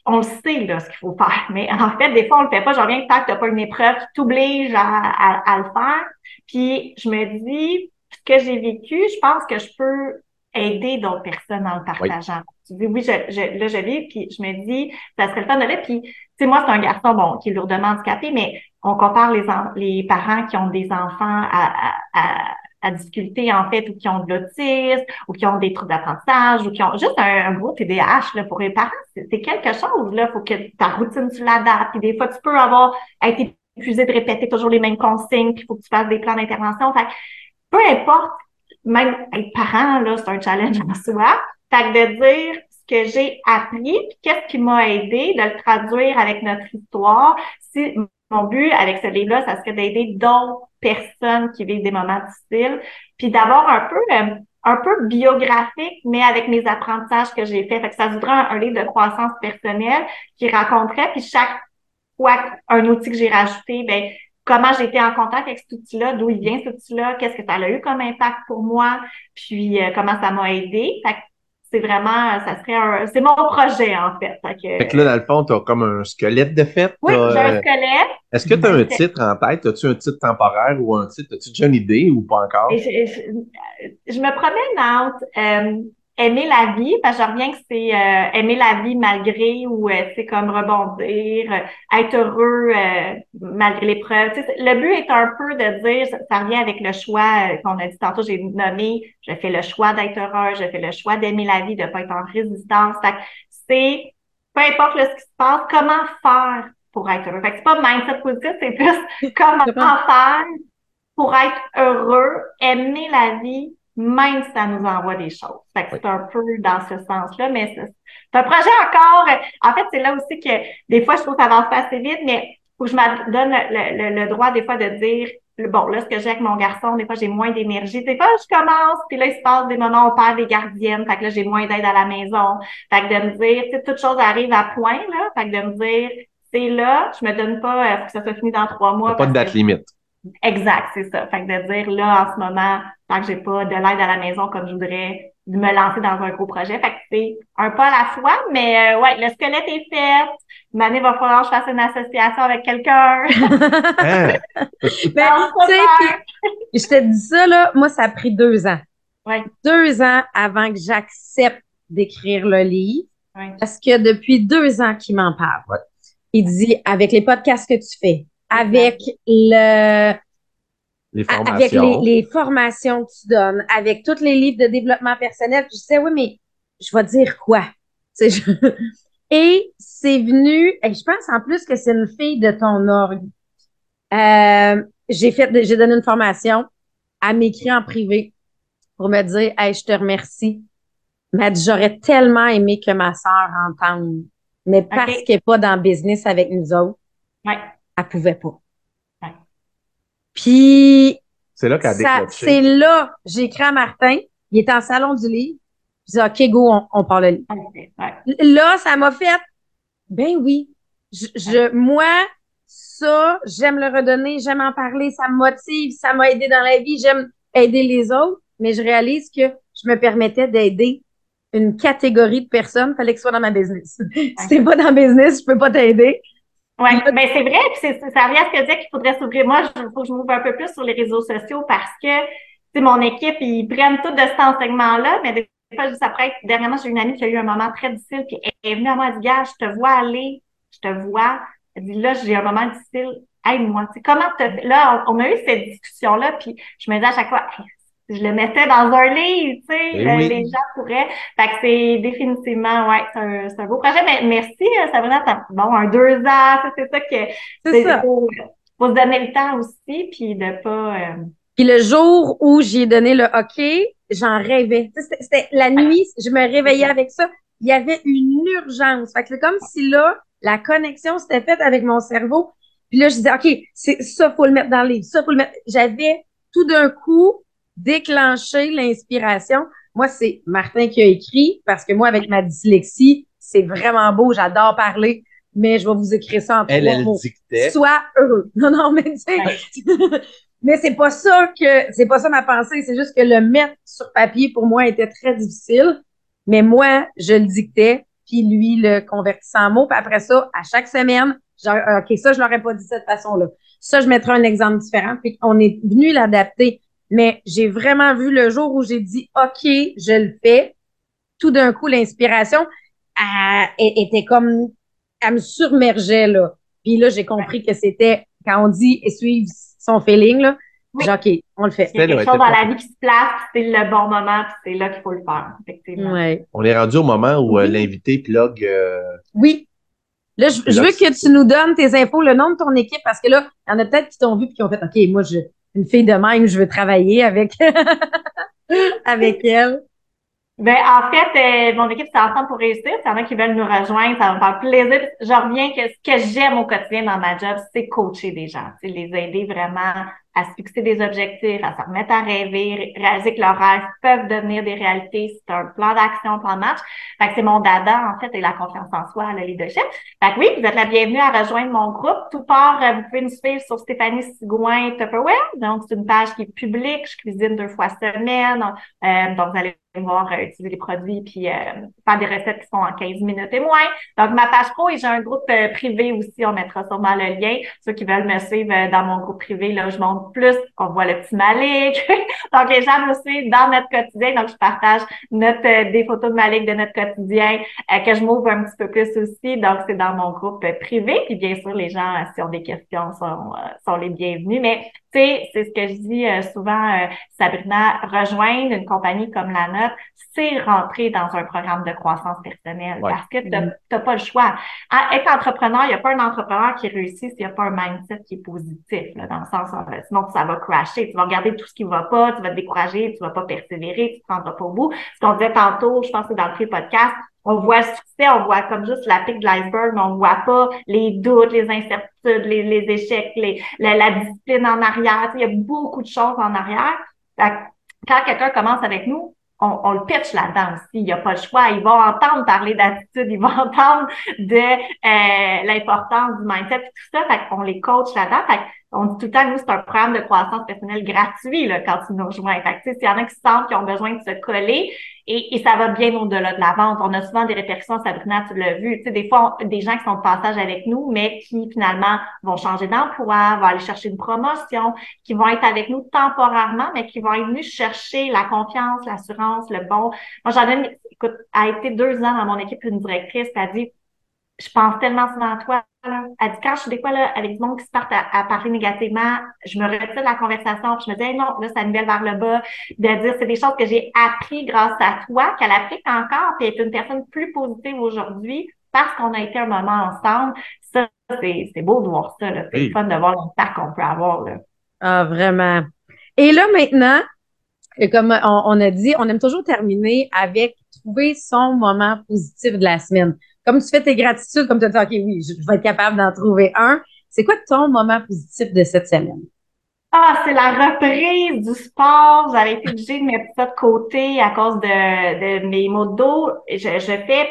On le sait, là, ce qu'il faut faire. Mais en fait, des fois, on le fait pas. J'en viens que tant que t'as pas une épreuve qui t'oblige à, à, à le faire. Puis, je me dis, que j'ai vécu, je pense que je peux aider d'autres personnes en le partageant. Tu dis, oui, je, je, là, je vis, puis je me dis, ça serait le temps de Puis, tu sais, moi, c'est un garçon, bon, qui est lourdement handicapé, mais on compare les, les parents qui ont des enfants à, à, à, à difficulté, en fait, ou qui ont de l'autisme, ou qui ont des troubles d'apprentissage, ou qui ont juste un, un gros TDAH, là, pour les parents. C'est quelque chose, là. Faut que ta routine, tu l'adaptes. Puis des fois, tu peux avoir été épuisé de répéter toujours les mêmes consignes, puis il faut que tu fasses des plans d'intervention. Fait peu importe, même être parent, là, c'est un challenge en soi. Fait que de dire ce que j'ai appris, puis qu'est-ce qui m'a aidé, de le traduire avec notre histoire. Si mon but avec ce livre-là, ça serait d'aider d'autres personnes qui vivent des moments difficiles, puis d'avoir un peu euh, un peu biographique, mais avec mes apprentissages que j'ai faits. Fait que ça voudrait un, un livre de croissance personnelle qui raconterait, puis chaque fois un outil que j'ai rajouté, ben comment j'ai été en contact avec cet outil-là, d'où il vient cet outil-là, qu'est-ce que ça a eu comme impact pour moi, puis euh, comment ça m'a aidé. Fait que c'est vraiment, ça serait un, c'est mon projet en fait. Fait que, Fait que là, dans le fond, t'as comme un squelette de fait. oui, j'ai un euh, squelette. Est-ce que tu as un titre en tête? As-tu un titre temporaire ou un titre? As-tu déjà une idée ou pas encore? Et je, je- je me promène entre euh, aimer la vie, parce que je reviens que c'est euh, aimer la vie malgré ou euh, c'est comme rebondir, euh, être heureux euh, malgré l'épreuve. Tu sais, le but est un peu de dire, ça, ça revient avec le choix euh, qu'on a dit tantôt, j'ai nommé, je fais le choix d'être heureux, je fais le choix d'aimer la vie, de pas être en résistance. C'est peu importe ce qui se passe, comment faire pour être heureux? Fait que c'est pas mindset positif, c'est plus Comment? faire pour être heureux, aimer la vie, même si ça nous envoie des choses. Fait que c'est un peu dans ce sens-là, mais c'est un projet encore. En fait, c'est là aussi que des fois, je trouve que ça avance pas assez vite, mais que je me donne le, le- le droit des fois de dire bon, là, ce que j'ai avec mon garçon, des fois, j'ai moins d'énergie. Des fois, je commence, puis là, il se passe des moments où on perd des gardiennes, fait que là, j'ai moins d'aide à la maison. Fait que de me dire, tu sais, toute chose arrive à point, là. Fait que de me dire, c'est là, je me donne pas, euh, faut que ça soit fini dans trois mois. Pas de date limite. Exact, c'est ça. Fait que de dire, là, en ce moment, tant que j'ai pas de l'aide à la maison comme je voudrais, de me lancer dans un gros projet. Fait que c'est un pas à la fois, mais euh, ouais, le squelette est fait. Mané va falloir que je fasse une association avec quelqu'un. Hein? Ben, tu sais, je te dis ça, là, moi, ça a pris deux ans. Ouais. Deux ans avant que j'accepte d'écrire le livre. Ouais. Parce que depuis deux ans qu'il m'en parle. Ouais. Il dit, avec les podcasts que tu fais, avec le, Les formations. avec les, les formations que tu donnes, avec tous les livres de développement personnel, puis je disais, oui, mais je vais dire quoi? Tu sais, je- Et c'est venu, et je pense en plus que c'est une fille de ton orgue. Euh, j'ai fait, j'ai donné une formation, elle m'écrit en privé pour me dire, hey, je te remercie. Elle m'a dit, j'aurais tellement aimé que ma sœur entende, mais parce qu'elle n'est pas dans le business avec nous autres, Ouais. Elle pouvait pas. Ouais. Puis C'est là qu'elle a c'est là, j'ai écrit à Martin, il était en salon du livre. Je dis, OK, go, on, on parle le livre. Ok, ouais. Là, ça m'a fait, ben oui, je, je- moi, ça, j'aime le redonner, j'aime en parler, ça me motive, ça m'a aidé dans la vie, j'aime aider les autres, mais je réalise que je me permettais d'aider une catégorie de personnes, fallait que ce soit dans ma business. si t'es pas dans le business, je peux pas t'aider. Ouais, ben c'est vrai, puis ça revient à ce que je disais qu'il faudrait s'ouvrir. Moi, il faut que je m'ouvre un peu plus sur les réseaux sociaux parce que, tu sais, mon équipe, ils prennent tout de cet enseignement-là, mais des fois, juste après, dernièrement, j'ai une amie qui a eu un moment très difficile, puis elle est venue à moi, elle dit, gars, je te vois aller, je te vois. Elle dit, là, j'ai un moment difficile, aide-moi. Comment te? Là, on, on a eu cette discussion-là, puis je me disais à chaque fois, Hey, je le mettais dans un livre, tu sais, le- oui. les gens pourraient. Fait que c'est définitivement, ouais, c'est un, c'est un beau projet. Mais merci, euh, Sabrina. t'as- Bon, un deux ans, ça, c'est ça que C'est ça. Faut, faut se donner le temps aussi, puis de pas. euh, Puis le jour où j'ai donné le OK, j'en rêvais. C'était c'était la nuit, je me réveillais avec ça. Il y avait une urgence. Fait que c'est comme si là, la connexion s'était faite avec mon cerveau. Puis là, je disais, OK, c'est ça, faut le mettre dans le livre. Ça, faut le mettre. J'avais tout d'un coup déclenché l'inspiration. Moi, c'est Martin qui a écrit parce que moi, avec ma dyslexie, c'est vraiment beau. J'adore parler, mais je vais vous écrire ça en Elle, trois elle mots. dictait. Sois heureux. Non, non, mais tu sais, mais c'est pas ça que, c'est pas ça ma pensée. C'est juste que le mettre sur papier pour moi était très difficile. Mais moi, je le dictais, puis lui le convertissait en mots. Puis après ça, à chaque semaine, genre, OK, ça, je l'aurais pas dit de cette façon-là. Ça, je mettrais un exemple différent. Puis on est venu l'adapter. Mais j'ai vraiment vu le jour où j'ai dit, OK, je le fais. Tout d'un coup, l'inspiration, était comme, elle me surmergeait, là. Puis là, j'ai compris que c'était, quand on dit suivre son feeling, là, Oui. j'ai OK, on le fait. Il y a Elle, quelque chose dans la vie qui se place, puis c'est le bon moment, puis c'est là qu'il faut le faire, effectivement. Ouais. On est rendu au moment où euh, Oui. l'invité plug. euh, Oui. Là, je, je veux que tu nous donnes tes infos, le nom de ton équipe, parce que là, il y en a peut-être qui t'ont vu et qui ont fait, OK, moi, je, une fille de même, je veux travailler avec, avec elle. Ben, en fait, euh, mon équipe, c'est Ensemble pour réussir. S'il y en a qui veulent nous rejoindre, ça va me faire plaisir. Je reviens que ce que j'aime au quotidien dans ma job, c'est coacher des gens. C'est les aider vraiment à se fixer des objectifs, à se remettre à rêver, ré- réaliser que leurs rêves peuvent devenir des réalités. C'est un plan d'action, plan de match. Fait que c'est mon dada, en fait, et la confiance en soi, le leadership. Fait que oui, vous êtes la bienvenue à rejoindre mon groupe. Tout part, euh, vous pouvez nous suivre sur Stéphanie Sigouin Tupperware. Donc, c'est une page qui est publique. Je cuisine deux fois semaine. Euh, donc, vous allez voir euh, utiliser les produits puis euh, faire des recettes qui sont en 15 minutes et moins. Donc, ma page pro et j'ai un groupe euh, privé aussi. On mettra sûrement le lien. Ceux qui veulent me suivre dans mon groupe privé, là, je montre plus. On voit le petit Malik. donc, les gens me suivent dans notre quotidien. Donc, je partage notre, des photos de Malik de notre quotidien que je m'ouvre un petit peu plus aussi. Donc, c'est dans mon groupe privé. Puis, bien sûr, les gens, s'ils ont des questions, sont, sont les bienvenus. Tu sais, c'est ce que je dis euh, souvent, euh, Sabrina, rejoindre une compagnie comme la nôtre, c'est rentrer dans un programme de croissance personnelle Ouais. parce que tu n'as pas le choix. À être entrepreneur, il n'y a pas un entrepreneur qui réussit s'il n'y a pas un mindset qui est positif, là, dans le sens, euh, sinon ça va crasher. Tu vas regarder tout ce qui va pas, tu vas te décourager, tu vas pas persévérer, tu ne te rendras pas au bout. Ce qu'on disait tantôt, je pense que c'est dans le pré-podcast, on voit le succès, on voit comme juste la pique de l'iceberg, mais on voit pas les doutes, les incertitudes, les, les échecs, les, la, la, discipline en arrière. il y a beaucoup de choses en arrière. Quand quelqu'un commence avec nous, on, on, le pitch là-dedans aussi. Il n'y a pas le choix. Ils vont entendre parler d'attitude, ils vont entendre de euh, l'importance du mindset et tout ça. Fait qu'on les coach là-dedans. On dit tout le temps, nous, c'est un programme de croissance personnelle gratuit là, quand tu nous rejoins. Fait que, s'il y en a qui sentent qui ont besoin de se coller, et, et ça va bien au-delà de la vente. On a souvent des répercussions, Sabrina, tu l'as vu. Tu sais, des fois, des gens qui sont de passage avec nous, mais qui finalement vont changer d'emploi, vont aller chercher une promotion, qui vont être avec nous temporairement, mais qui vont être venus chercher la confiance, l'assurance, le bon. Moi, j'en ai, écoute, a été deux ans dans mon équipe, une directrice, a dit, je pense tellement souvent à toi, elle dit, quand je suis des fois là, avec du monde qui se partent à, parler négativement, je me retire de la conversation, puis je me dis, non, là, ça nivelle vers le bas, de dire, c'est des choses que j'ai appris grâce à toi, qu'elle applique encore, puis est une personne plus positive aujourd'hui parce qu'on a été un moment ensemble. Ça, c'est beau de voir ça, là. C'est fun de voir l'impact qu'on peut avoir, là. Ah, vraiment. Et là, maintenant, comme on, on a dit, on aime toujours terminer avec trouver son moment positif de la semaine comme tu fais tes gratitudes, comme tu as dit, OK, oui, je, vais être capable d'en trouver un. C'est quoi ton moment positif de cette semaine? Ah, c'est la reprise du sport. J'avais été obligée de mettre ça de côté à cause de, mes maux de dos. Je, je fais,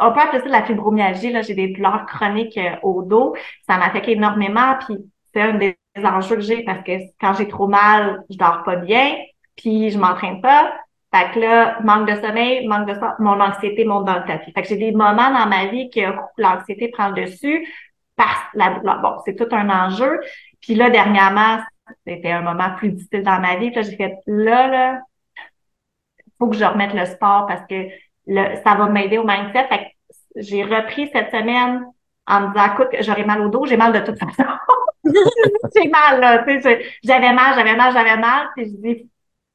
on peut appeler ça de la fibromyalgie. Là, j'ai des douleurs chroniques euh, au dos. Ça m'affecte énormément. Puis c'est un des enjeux que j'ai parce que quand j'ai trop mal, je dors pas bien. Puis je m'entraîne pas. Fait que là, manque de sommeil, manque de sommeil, mon anxiété monte dans le tapis. Fait que j'ai des moments dans ma vie que l'anxiété prend le dessus parce la Bon, c'est tout un enjeu. Puis là, dernièrement, c'était un moment plus difficile dans ma vie. Puis là, j'ai fait là, là, faut que je remette le sport parce que le, ça va m'aider au mindset. Fait que j'ai repris cette semaine en me disant, écoute, j'aurais mal au dos, j'ai mal de toute façon. j'ai mal, là, tu sais, j'avais mal, j'avais mal, j'avais mal. Puis je dis,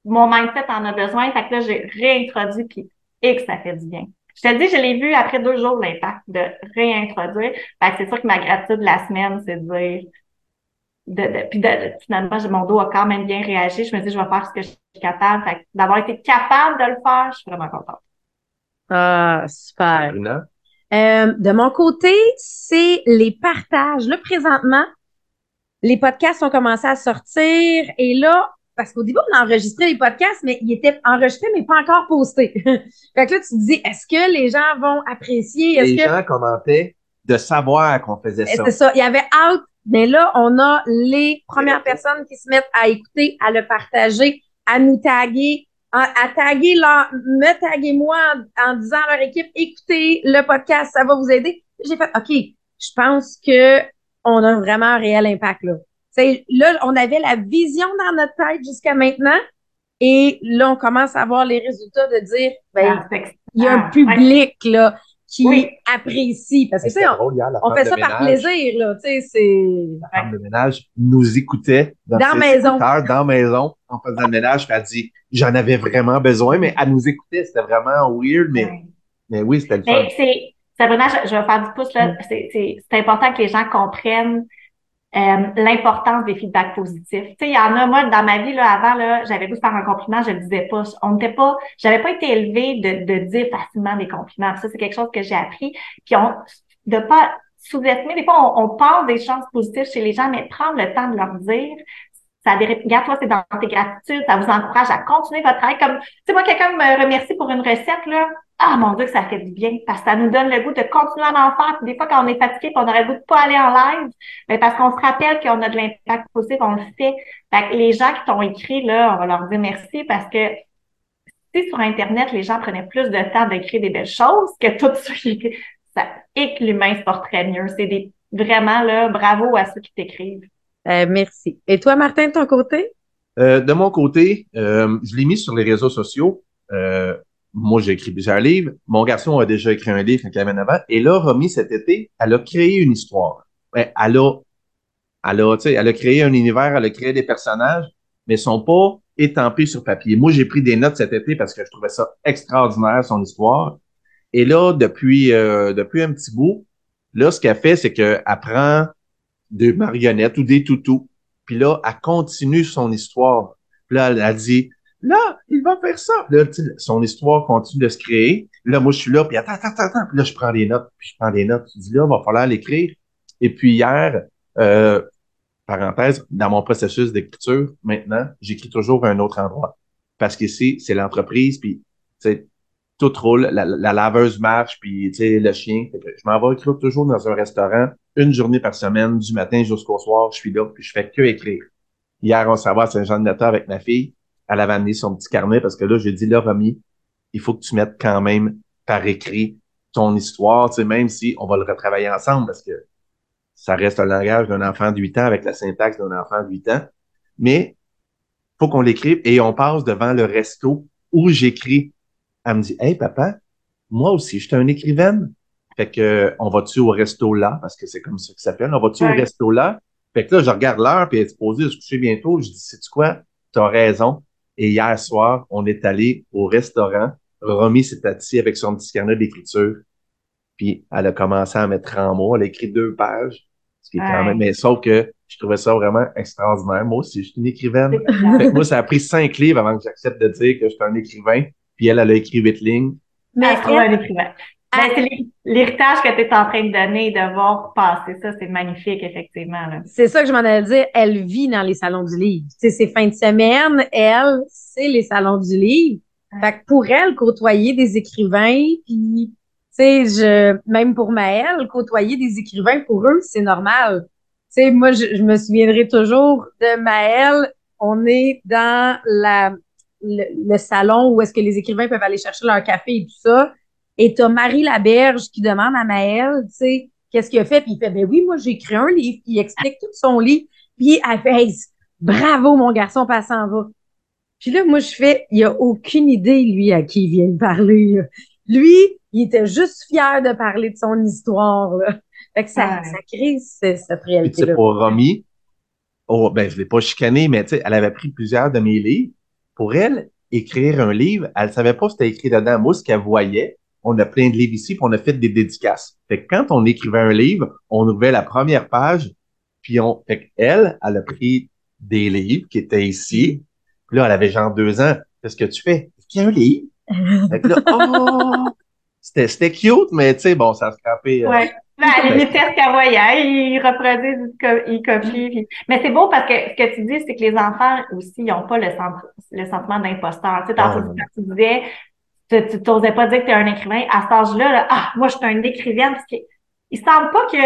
mon mindset en a besoin. Fait que là, j'ai réintroduit, puis et que ça fait du bien. Je te le dis, je l'ai vu après deux jours, l'impact de réintroduire. Fait que c'est sûr que ma gratitude de la semaine, c'est de dire, de, de, puis de, finalement, mon dos a quand même bien réagi. Je me dis, je vais faire ce que je suis capable. Fait d'avoir été capable de le faire, je suis vraiment contente. Ah, super. Euh, de mon côté, c'est les partages. Là, présentement, les podcasts ont commencé à sortir et là, parce qu'au début, on a enregistré les podcasts, mais ils étaient enregistrés, mais pas encore postés. fait que là, tu te dis, est-ce que les gens vont apprécier? Les gens commentaient de savoir qu'on faisait ça. C'est ça. Il y avait out, mais là, on a les premières personnes qui se mettent à écouter, à le partager, à nous taguer, à, taguer leur, me taguer moi en, disant à leur équipe, écoutez le podcast, ça va vous aider. J'ai fait, OK, je pense que on a vraiment un réel impact là là, on avait la vision dans notre tête jusqu'à maintenant. Et là, on commence à voir les résultats de dire, ben, ah, il y a un public, là, qui apprécie. Parce que, tu on, fait ça par plaisir, là, tu sais, c'est... La femme de ménage nous écoutait dans, dans maison. dans la maison, en faisant le ménage, puis elle dit, j'en avais vraiment besoin, mais elle nous écoutait, c'était vraiment weird, mais, mais oui, c'était le fun. c'est, Sabrina, je, je vais faire du pouce, là, c'est important que les gens comprennent euh, l'importance des feedbacks positifs. Tu sais, il y en a, moi, dans ma vie, là, avant, là, j'avais voulu faire un compliment, je le disais pas. On n'était pas, j'avais pas été élevée de, de dire facilement des compliments. Ça, c'est quelque chose que j'ai appris. Puis on, de pas sous-estimer, des fois, on, on pense des chances positives chez les gens, mais prendre le temps de leur dire, ça regarde, toi, c'est dans tes gratitudes, ça vous encourage à continuer votre travail. Comme, tu sais, moi, quelqu'un me remercie pour une recette, là. Ah, mon Dieu, que ça fait du bien. Parce que ça nous donne le goût de continuer à en faire. des fois, quand on est fatigué, on aurait le goût de pas aller en live, mais parce qu'on se rappelle qu'on a de l'impact possible, on le fait. Fait que les gens qui t'ont écrit, là, on va leur dire merci parce que si sur Internet, les gens prenaient plus de temps d'écrire des belles choses que tout ça, ça et que l'humain se porterait mieux. C'est des, vraiment, là, bravo à ceux qui t'écrivent. Euh, merci. Et toi, Martin, de ton côté? Euh, de mon côté, euh, je l'ai mis sur les réseaux sociaux. moi, j'ai écrit plusieurs livres. Mon garçon a déjà écrit un livre quand il avait 9 ans. Et là, Romy, cet été, elle a créé une histoire. Elle a, elle a, elle a créé un univers, elle a créé des personnages, mais ils sont pas étampés sur papier. Moi, j'ai pris des notes cet été parce que je trouvais ça extraordinaire, son histoire. Et là, depuis, depuis un petit bout, là, ce qu'elle fait, c'est qu'elle prend des marionnettes ou des toutous. Puis là, elle continue son histoire. Puis là, elle a dit, là, il va faire ça. Là, son histoire continue de se créer. là, moi, je suis là, puis attends, attends, attends, puis là, je prends des notes, puis je prends des notes. Je dis là, il va falloir l'écrire. Et puis hier, euh, parenthèse, dans mon processus d'écriture, maintenant, j'écris toujours à un autre endroit. Parce qu'ici, c'est l'entreprise, puis tout roule, la, la, laveuse marche, puis le chien. je m'en vais écrire toujours dans un restaurant, une journée par semaine, du matin jusqu'au soir, je suis là, puis je fais que écrire. Hier, on s'en va à Saint-Jean-de-Nata avec ma fille. Elle avait amené son petit carnet parce que là, j'ai dit, là, Romy, il faut que tu mettes quand même par écrit ton histoire, tu sais, même si on va le retravailler ensemble parce que ça reste un langage d'un enfant de 8 ans avec la syntaxe d'un enfant de 8 ans. Mais faut qu'on l'écrive et on passe devant le resto où j'écris. Elle me dit, Hey, papa, moi aussi, je suis un écrivaine. Fait que, on va-tu au resto là? Parce que c'est comme ça que ça s'appelle. On va-tu au resto là? Fait que là, je regarde l'heure, puis elle est supposée de se coucher bientôt. Je dis, sais-tu quoi? T'as raison. Et hier soir, on est allé au restaurant. Romy s'est assis avec son petit carnet d'écriture. Puis elle a commencé à mettre en mots. Elle a écrit deux pages. Ce qui est quand même, mais sauf que je trouvais ça vraiment extraordinaire. Moi aussi, je suis une écrivaine. moi, ça a pris cinq livres avant que j'accepte de dire que je suis un écrivain. Puis elle, elle a écrit huit lignes. Mais elle, un écrivain. Ben, c'est l'héritage que tu es en train de donner, de voir passer ça, c'est magnifique, effectivement. C'est ça que je m'en allais dire. Elle vit dans les salons du livre. C'est ses fins de semaine, elle, c'est les salons du livre. Fait que pour elle, côtoyer des écrivains, puis, tu sais, je, même pour Maëlle, côtoyer des écrivains, pour eux, c'est normal. Tu sais, moi, je, me souviendrai toujours de Maëlle. On est dans la, le, le salon où est-ce que les écrivains peuvent aller chercher leur café et tout ça. Et t'as Marie Laberge qui demande à Maëlle, tu sais, qu'est-ce qu'il a fait? Puis il fait, ben oui, moi, j'ai écrit un livre. Puis il explique tout son livre. Puis elle fait, bravo, mon garçon, passant va. Puis là, moi, je fais, il a aucune idée, lui, à qui il vient de parler. Lui, il était juste fier de parler de son histoire. Là. Fait que ça, ça crée cette réalité. Puis pour Romy, oh, ben, je l'ai pas chicané, mais tu sais, elle avait pris plusieurs de mes livres. Pour elle, écrire un livre, elle savait pas ce c'était écrit dedans. Moi, ce qu'elle voyait, on a plein de livres ici, puis on a fait des dédicaces. Fait que quand on écrivait un livre, on ouvrait la première page, puis on, fait elle, elle a pris des livres qui étaient ici. Puis là, elle avait genre deux ans. Qu'est-ce que tu fais? Est-ce un livre? fait que là, oh! C'était, cute, mais tu sais, bon, ça a scrapé. Euh, ouais. Ben, il est qu'à voyage, il reproduit, il copie. Mais c'est beau parce que ce que tu dis, c'est que les enfants aussi, ils n'ont pas le, le sentiment d'imposteur. Tu sais, tantôt, ah, tu disais, tu t'osais pas dire que tu es un écrivain. À cet âge-là, ah, moi, je suis un écrivaine. Parce qu'il il semble pas que,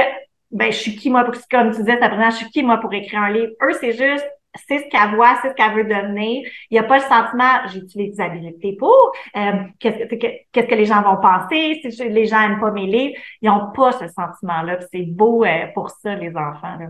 ben, je suis qui, moi, pour, comme tu disais, Sabrina, je suis qui, moi, pour écrire un livre? Eux, c'est juste, c'est ce qu'elle voit, c'est ce qu'elle veut devenir. Il n'y a pas le sentiment, j'ai les habilités pour, euh, qu'est-ce que, qu'est-ce que les gens vont penser, si les gens aiment pas mes livres. Ils n'ont pas ce sentiment-là. C'est beau euh, pour ça, les enfants. Là.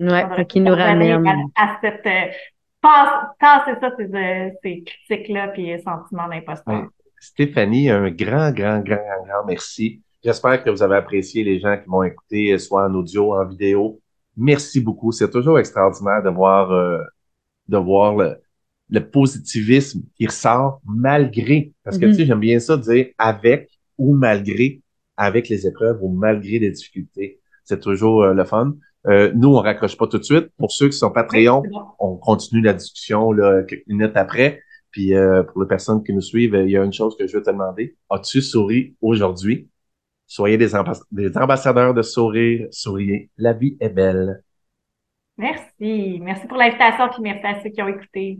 Ouais, qui nous ramène à, cette, euh, passer ça, ces, euh, ces critiques-là, puis sentiments d'imposteur. Stéphanie, un grand, grand, grand, grand merci. J'espère que vous avez apprécié les gens qui m'ont écouté, soit en audio, en vidéo. Merci beaucoup. C'est toujours extraordinaire de voir, euh, de voir le, le, positivisme qui ressort malgré, parce que tu sais, mm-hmm. j'aime bien ça dire avec ou malgré, avec les épreuves ou malgré les difficultés. C'est toujours euh, le fun. Euh, nous, on raccroche pas tout de suite. Pour ceux qui sont Patreon, on continue la discussion là, quelques minutes après. Puis euh, pour les personnes qui nous suivent, il y a une chose que je veux te demander. As-tu souri aujourd'hui? Soyez des, des ambassadeurs de sourire. Souriez. La vie est belle. Merci. Merci pour l'invitation, puis merci à ceux qui ont écouté.